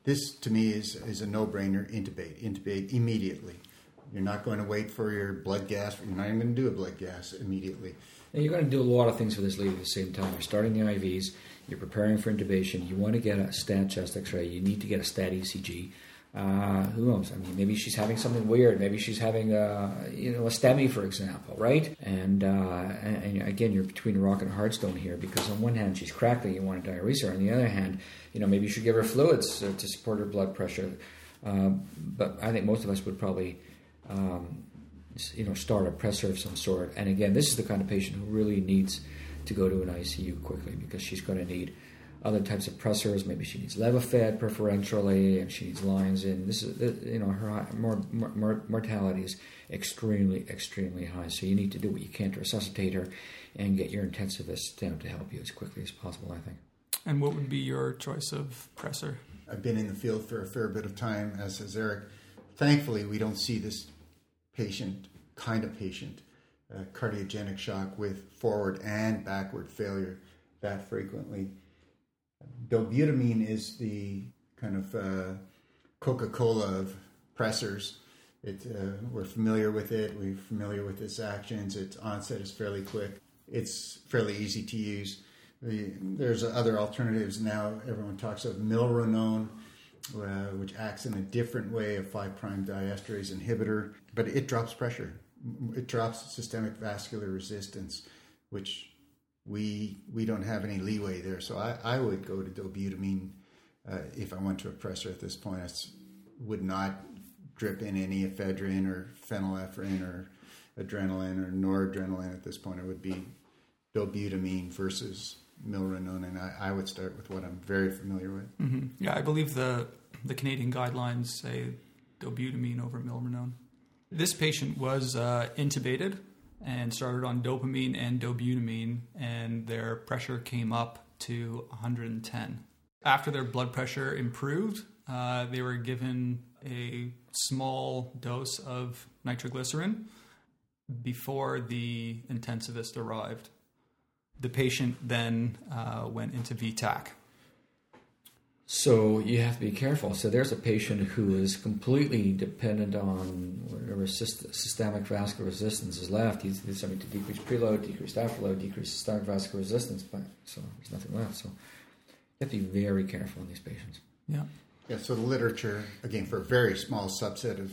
this to me is, is a no-brainer. Intubate, intubate immediately. You're not going to wait for your blood gas. You're not even going to do a blood gas immediately. And you're going to do a lot of things for this lady at the same time. You're starting the IVs. You're preparing for intubation. You want to get a stat chest X-ray. You need to get a stat ECG. Uh, who knows? I mean, maybe she's having something weird. Maybe she's having, a, you know, a STEMI, for example, right? And, uh, and, again, you're between a rock and a hard stone here because on one hand she's crackling, you want to diurese her. On the other hand, you know, maybe you should give her fluids uh, to support her blood pressure. Um, but I think most of us would probably um, you know, start a pressor of some sort. And again, this is the kind of patient who really needs to go to an ICU quickly because she's going to need other types of pressors. Maybe she needs Levophed preferentially, and she needs lines in. This is, you know, her high- mor- mor- mortality is extremely, extremely high. So you need to do what you can to resuscitate her and get your intensivist down to help you as quickly as possible. I think. And what would be your choice of pressor? I've been in the field for a fair bit of time, as has Eric. Thankfully, we don't see this patient, kind of patient, uh, cardiogenic shock with forward and backward failure that frequently. Dobutamine is the kind of uh, Coca Cola of pressors. It, uh, we're familiar with it, we're familiar with its actions, its onset is fairly quick, it's fairly easy to use. The, there's other alternatives now. Everyone talks of milrinone, uh, which acts in a different way, a phosphodiesterase inhibitor, but it drops pressure. It drops systemic vascular resistance, which we we don't have any leeway there. So I, I would go to dobutamine uh, if I went to a pressor at this point. I would not drip in any ephedrine or phenylephrine or adrenaline or noradrenaline at this point. It would be dobutamine versus milrinone, and I, I would start with what I'm very familiar with. hmm Yeah, I believe the the Canadian guidelines say dobutamine over milrinone. This patient was uh, intubated and started on dopamine and dobutamine, and their pressure came up to 110. After their blood pressure improved, uh, they were given a small dose of nitroglycerin before the intensivist arrived. The patient then uh, went into V-tach. So you have to be careful. So there's a patient who is completely dependent on whatever syst- systemic vascular resistance is left. He's, he's something to decrease preload, decrease afterload, decrease systemic vascular resistance, but so there's nothing left. So you have to be very careful in these patients. Yeah. Yeah, so the literature, again, for a very small subset of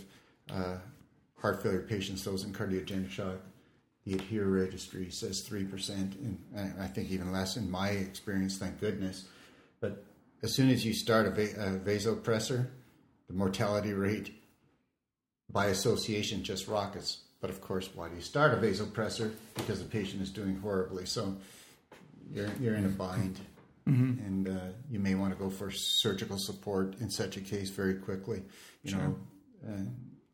uh, heart failure patients, those in cardiogenic shock, the ADHERE registry says 3%, and I- I think even less in my experience, thank goodness. But as soon as you start a, va- a vasopressor, the mortality rate by association just rockets. But of course, why do you start a vasopressor? Because the patient is doing horribly. So you're, you're in a bind. And uh, you may want to go for surgical support in such a case very quickly. You know, uh,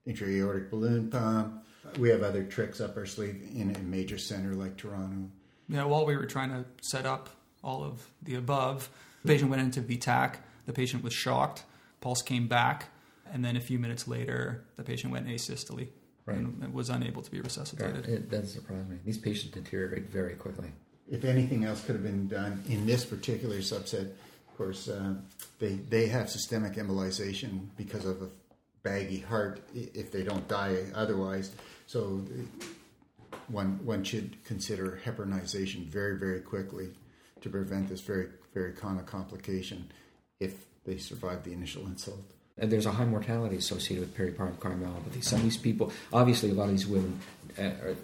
intra-aortic balloon pump. We have other tricks up our sleeve in a major center like Toronto. Yeah, while we were trying to set up all of the above, the patient went into V-tach. The patient was shocked. Pulse came back. And then a few minutes later, the patient went asystole Right. and was unable to be resuscitated. It doesn't surprise me. These patients deteriorate very quickly. if anything else could have been done in this particular subset, of course, uh, they they have systemic embolization because of a baggy heart if they don't die otherwise. So uh, one one should consider heparinization very very quickly to prevent this very common complication if they survive the initial insult. And there's a high mortality associated with peripartum cardiomyopathy. Some of these people, obviously, a lot of these women, uh, are,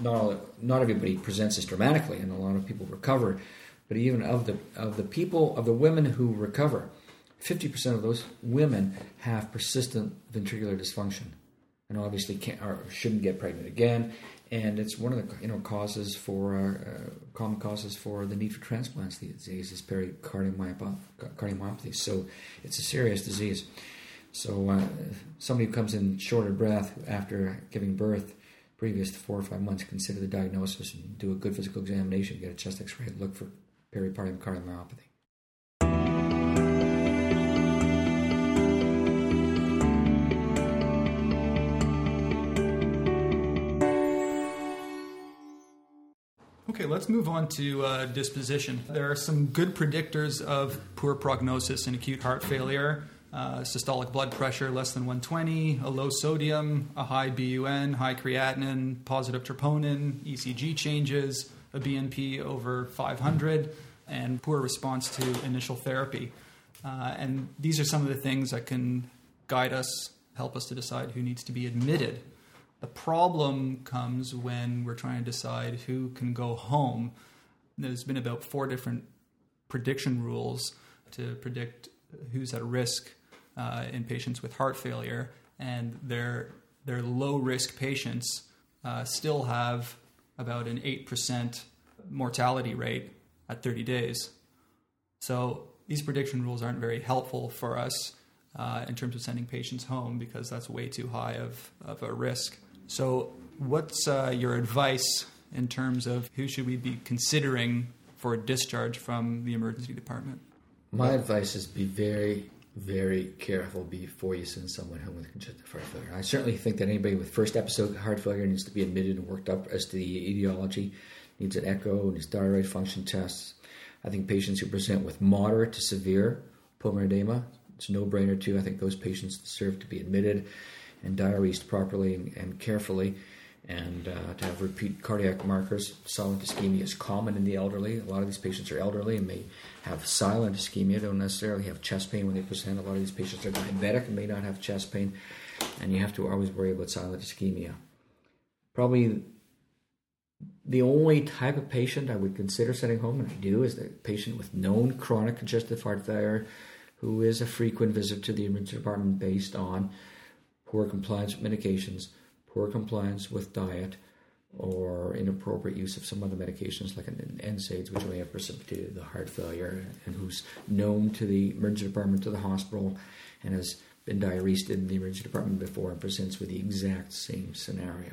not all, not everybody presents this dramatically, and a lot of people recover. But even of the of the people of the women who recover, fifty percent of those women have persistent ventricular dysfunction, and obviously can't or shouldn't get pregnant again. And it's one of the you know causes for uh, uh, common causes for the need for transplants these days is pericardiomyopathy. cardiomyopathy. So it's a serious disease. So uh, somebody who comes in short of breath after giving birth, previous to four or five months, consider the diagnosis and do a good physical examination, get a chest X-ray, look for peripartum Okay, let's move on to uh, disposition. There are some good predictors of poor prognosis in acute heart failure. Uh, systolic blood pressure less than 120, a low sodium, a high BUN, high creatinine, positive troponin, ECG changes, a BNP over 500, and poor response to initial therapy. Uh, and these are some of the things that can guide us, help us to decide who needs to be admitted. The problem comes when we're trying to decide who can go home. There's been about four different prediction rules to predict who's at risk uh, in patients with heart failure, and their their low risk patients uh, still have about an eight percent mortality rate at 30 days. So these prediction rules aren't very helpful for us uh, in terms of sending patients home because that's way too high of, of a risk. So, what's uh, your advice in terms of who should we be considering for a discharge from the emergency department? My advice is be very, very careful before you send someone home with congestive heart failure. I certainly think that anybody with first episode heart failure needs to be admitted and worked up as to the etiology, needs an echo, needs thyroid function tests. I think patients who present with moderate to severe pulmonary edema, it's a no-brainer too. I think those patients deserve to be admitted and diuresed properly and, carefully and uh, to have repeat cardiac markers. Silent ischemia is common in the elderly. A lot of these patients are elderly and may have silent ischemia, don't necessarily have chest pain when they present. A lot of these patients are diabetic and may not have chest pain, and you have to always worry about silent ischemia. Probably the only type of patient I would consider sending home, and I do, is the patient with known chronic congestive heart failure who is a frequent visitor to the emergency department based on poor compliance with medications, poor compliance with diet, or inappropriate use of some other medications like an NSAIDs, which may have precipitated the heart failure, and who's known to the emergency department, to the hospital, and has been diuresed in the emergency department before and presents with the exact same scenario.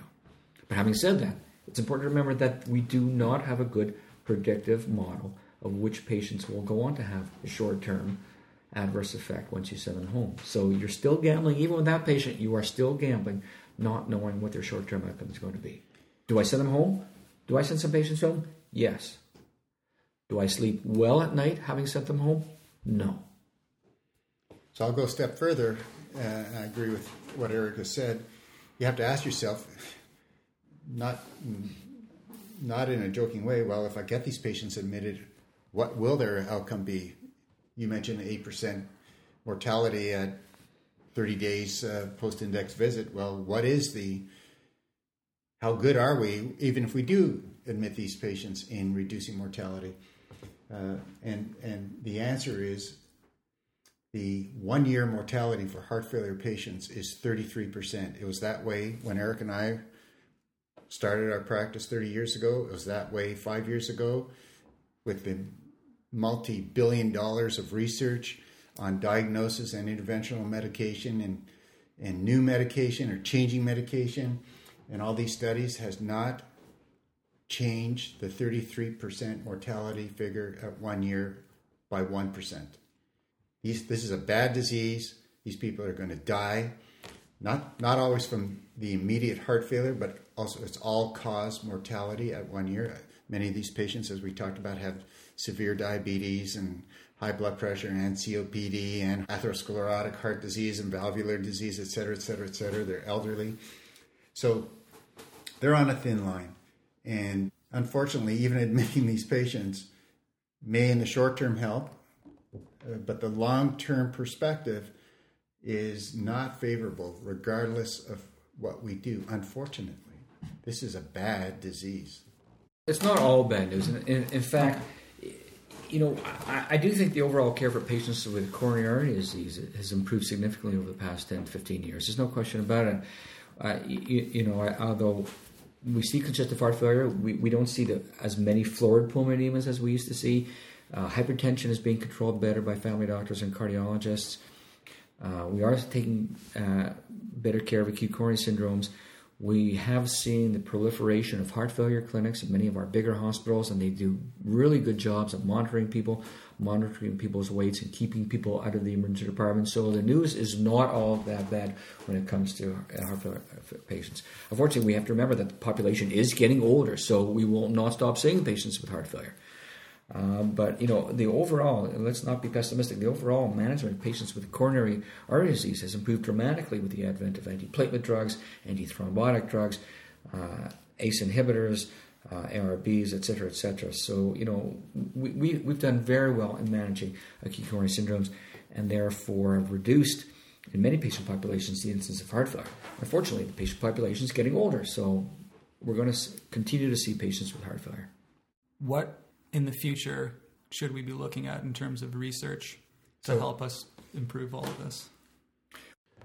But having said that, it's important to remember that we do not have a good predictive model of which patients will go on to have short term adverse effect once you send them home. So you're still gambling, even with that patient, you are still gambling, not knowing what their short term outcome is going to be. Do I send them home? Do I send some patients home? Yes. Do I sleep well at night having sent them home? No. So I'll go a step further. Uh, I agree with what Eric has said. You have to ask yourself, not not in a joking way. Well, if I get these patients admitted, what will their outcome be? You mentioned the eight percent mortality at 30 days uh, post-index visit. Well, what is the how good are we, even if we do admit these patients in reducing mortality? Uh, and and the answer is the one year mortality for heart failure patients is 33%. It was that way when Eric and I started our practice 30 years ago. It was that way five years ago with the multi billion dollars of research on diagnosis and interventional medication and, and new medication or changing medication. And all these studies has not changed the 33% mortality figure at one year by 1%. These, this is a bad disease. These people are going to die, not not always from the immediate heart failure, but also it's all cause mortality at one year. Many of these patients, as we talked about, have severe diabetes and high blood pressure and COPD and atherosclerotic heart disease and valvular disease, et cetera, et cetera, et cetera. They're elderly. So they're on a thin line. And unfortunately, even admitting these patients may in the short term help, uh, but the long term perspective is not favorable, regardless of what we do. Unfortunately, this is a bad disease. It's not all bad news. In, in, in fact, you know, I, I, do think the overall care for patients with coronary artery disease has improved significantly over the past 10, 15 years. There's no question about it. Uh, you, you, know, although we see congestive heart failure, we, we don't see the, as many florid pulmonary edemas as we used to see. Uh, hypertension is being controlled better by family doctors and cardiologists. Uh, we are taking uh, better care of acute coronary syndromes. We have seen the proliferation of heart failure clinics in many of our bigger hospitals, and they do really good jobs of monitoring people, monitoring people's weights, and keeping people out of the emergency department. So the news is not all that bad when it comes to uh, heart failure uh, patients. Unfortunately, we have to remember that the population is getting older, so we will not stop seeing patients with heart failure. Uh, but you know the overall, let's not be pessimistic. The overall management of patients with coronary artery disease has improved dramatically with the advent of antiplatelet drugs, antithrombotic drugs, uh, ACE inhibitors, uh, ARBs, et cetera, et cetera. So you know we, we we've done very well in managing acute coronary syndromes, and therefore have reduced in many patient populations the incidence of heart failure. Unfortunately, the patient population is getting older, so we're going to continue to see patients with heart failure. What in the future should we be looking at in terms of research to so, help us improve all of this?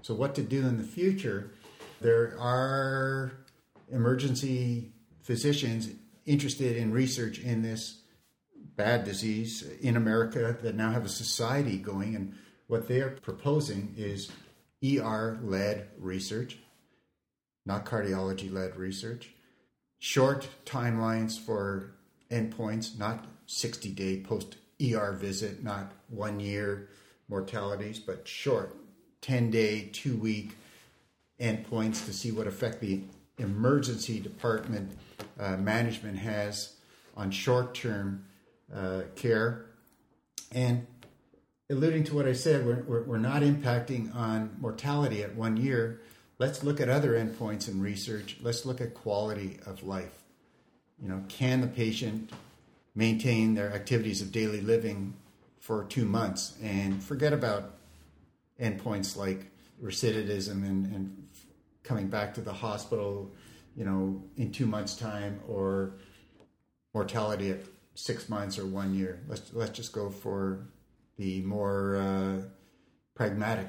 So, what to do in the future? There are emergency physicians interested in research in this bad disease in America that now have a society going, and what they are proposing is ER led research, not cardiology led research, short timelines for endpoints, not 60 day post ER visit, not one year mortalities, but short 10 day, two week endpoints to see what effect the emergency department uh, management has on short term uh, care. And alluding to what I said, we're, we're, we're not impacting on mortality at one year. Let's look at other endpoints in research. Let's look at quality of life. You know, can the patient maintain their activities of daily living for two months and forget about endpoints like recidivism and, and coming back to the hospital, you know, in two months' time or mortality at six months or one year. Let's let's just go for the more uh, pragmatic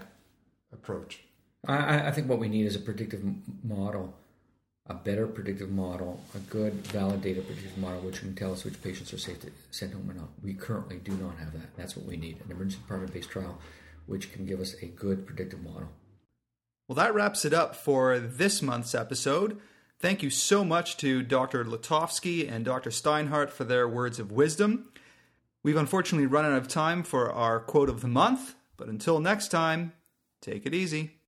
approach. I, I, think what we need is a predictive model a better predictive model, a good validated predictive model, which can tell us which patients are safe to send home or not. We currently do not have that. That's what we need an emergency department based trial, which can give us a good predictive model. Well, that wraps it up for this month's episode. Thank you so much to Dr. Letovsky and Dr. Steinhart for their words of wisdom. We've unfortunately run out of time for our quote of the month, but until next time, take it easy.